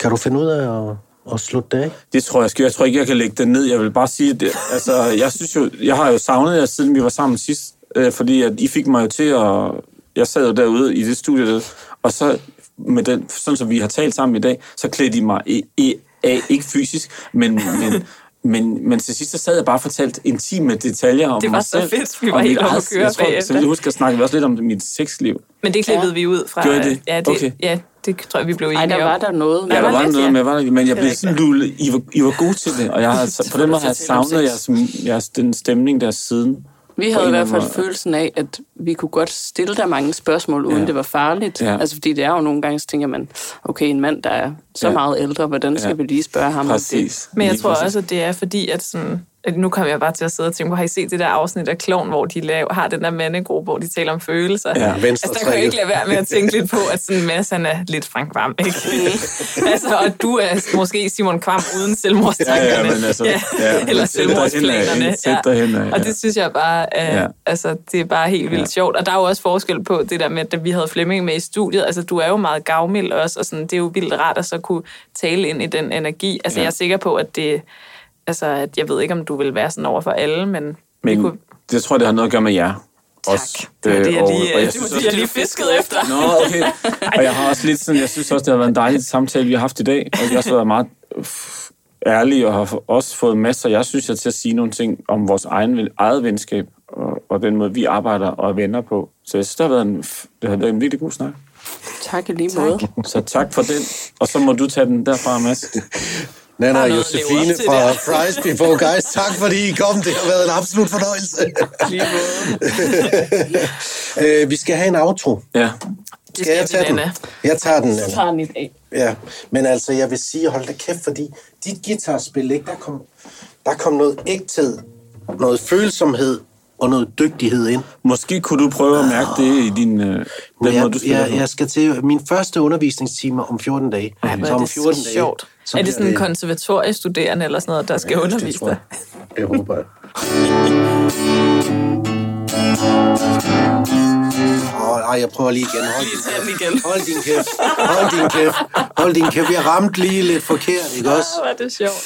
Speaker 1: kan du finde ud af at, at slutte det af?
Speaker 2: Det tror jeg skal. Jeg tror ikke, jeg kan lægge det ned. Jeg vil bare sige, det. Altså, jeg synes jo, jeg har jo savnet jer, siden vi var sammen sidst, øh, fordi at I fik mig jo til at... Jeg sad jo derude i det studie, der, og så med den, sådan som vi har talt sammen i dag, så klædte I mig i, i, af, ikke fysisk, men, [laughs] men, men, men til sidst så sad jeg bare og fortalte intime detaljer om
Speaker 3: Det var
Speaker 2: mig
Speaker 3: så
Speaker 2: selv.
Speaker 3: fedt. Vi var
Speaker 2: og
Speaker 3: helt oppe at køre
Speaker 2: Jeg tror,
Speaker 3: bagefter.
Speaker 2: så jeg husker at snakke også lidt om mit sexliv.
Speaker 3: Men det klippede ja. vi ud fra...
Speaker 2: Gjorde det?
Speaker 3: Ja, det,
Speaker 2: Okay.
Speaker 3: ja, det tror jeg, vi blev enige
Speaker 4: Ej, der
Speaker 3: om.
Speaker 4: var der noget.
Speaker 2: Ja,
Speaker 3: Der
Speaker 2: der
Speaker 3: var
Speaker 2: var
Speaker 3: lidt,
Speaker 2: noget
Speaker 3: ja.
Speaker 2: med, var der, men jeg blev sådan lullet. I var, I var gode til det, og jeg har [laughs] så- på den måde har jeg
Speaker 4: om
Speaker 2: savnet jeres, jeres, den stemning der siden.
Speaker 4: Vi havde i hvert fald
Speaker 2: måde.
Speaker 4: følelsen af, at vi kunne godt stille dig mange spørgsmål, uden
Speaker 2: Ja.
Speaker 4: det var farligt.
Speaker 2: Ja.
Speaker 4: Altså, fordi det er jo nogle gange, så tænker man, okay, en mand, der er så
Speaker 2: Ja.
Speaker 4: meget ældre, hvordan skal
Speaker 2: Ja.
Speaker 4: vi lige spørge ham om det?
Speaker 2: Præcis.
Speaker 3: Men jeg
Speaker 2: Lige
Speaker 3: tror
Speaker 2: præcis.
Speaker 3: også, at det er fordi, at sådan... At nu kommer jeg bare til at sidde og tænke på, har I set det der afsnit af Klovn, hvor de laver, har den der mandegruppe, hvor de taler om følelser?
Speaker 2: Ja,
Speaker 3: altså, der kan jeg ikke lade være med at tænke lidt på, at sådan Mads, han er lidt Frank Vam, ikke? [laughs] altså, og du er måske Simon Kvam uden selvmordstankerne.
Speaker 2: Ja, ja, men altså, ja, [laughs]
Speaker 3: eller selvmordsplanerne.
Speaker 2: ja.
Speaker 3: Og det synes jeg bare, er,
Speaker 2: Ja.
Speaker 3: ja. altså, det er bare helt vildt
Speaker 2: ja.
Speaker 3: sjovt. Og der er jo også forskel på det der med, at vi havde Flemming med i studiet. Altså, du er jo meget gavmild også, og sådan, det er jo vildt rart at så kunne tale ind i den energi. Altså,
Speaker 2: Ja.
Speaker 3: jeg er sikker på, at det... Altså, at jeg ved ikke, om du vil være sådan over for alle, men...
Speaker 2: Men
Speaker 3: kunne,
Speaker 2: det tror jeg, det har noget at gøre med jer.
Speaker 3: tak.
Speaker 2: Også.
Speaker 3: Det det, jeg
Speaker 2: og-
Speaker 3: lige,
Speaker 2: og
Speaker 3: det
Speaker 2: synes
Speaker 3: var det,
Speaker 2: også-
Speaker 3: jeg lige fiskede efter.
Speaker 2: Nå, okay. Og jeg har også lidt sådan, jeg synes også, det har været en dejlig samtale, vi har haft i dag. Og det har også været meget... ærlige og har også fået masser, jeg synes, jeg til at sige nogle ting om vores egen, eget venskab og, og den måde, vi arbejder og er venner på. Så jeg synes, det har været en, det har været en virkelig god snak.
Speaker 4: Tak i lige måde.
Speaker 2: Så tak for den. Og så må du tage den derfra, Mads.
Speaker 1: Nana
Speaker 3: Der
Speaker 1: og Josefine fra. Fries Before Guys, tak fordi I kom. Det har været en absolut fornøjelse. [laughs] Øh, vi skal have en outro.
Speaker 2: Ja.
Speaker 3: Det
Speaker 1: Skal jeg
Speaker 3: skal vi,
Speaker 1: tage den?
Speaker 3: Nana.
Speaker 1: Jeg tager den, Nana.
Speaker 4: tager den i dag.
Speaker 1: Ja, men altså, jeg vil sige, hold da kæft, fordi dit guitarspil, ikke, der kom, der kom noget ægthed, noget følsomhed og noget dygtighed ind.
Speaker 2: Måske kunne du prøve at mærke det i din, øh, den
Speaker 1: Men
Speaker 2: måde, du
Speaker 1: jeg, jeg,
Speaker 2: på.
Speaker 1: jeg skal til min første undervisningstime om 14 dage.
Speaker 3: Ej, hvor
Speaker 1: så
Speaker 3: er
Speaker 1: om
Speaker 3: det
Speaker 1: 14
Speaker 3: sjovt.
Speaker 1: så
Speaker 3: er det sådan en konservatoriestuderende eller sådan noget, der skal
Speaker 1: Ja,
Speaker 3: undervise dig?
Speaker 1: jeg. Det håber jeg. Åh, ej, jeg prøver lige igen. Hold din kæft.
Speaker 3: igen.
Speaker 1: Hold din kæft. Hold din kæft. Hold din kæft. Jeg ramte lige lidt forkert, ikke også?
Speaker 3: Hvor er det sjovt.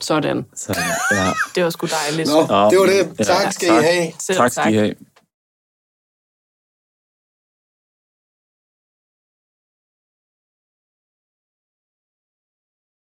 Speaker 4: Sådan.
Speaker 2: Så, ja.
Speaker 3: Det var sgu dejligt.
Speaker 1: Nå, det var det. Tak skal I
Speaker 2: tak.
Speaker 1: have.
Speaker 3: Selv
Speaker 2: Tak skal I have.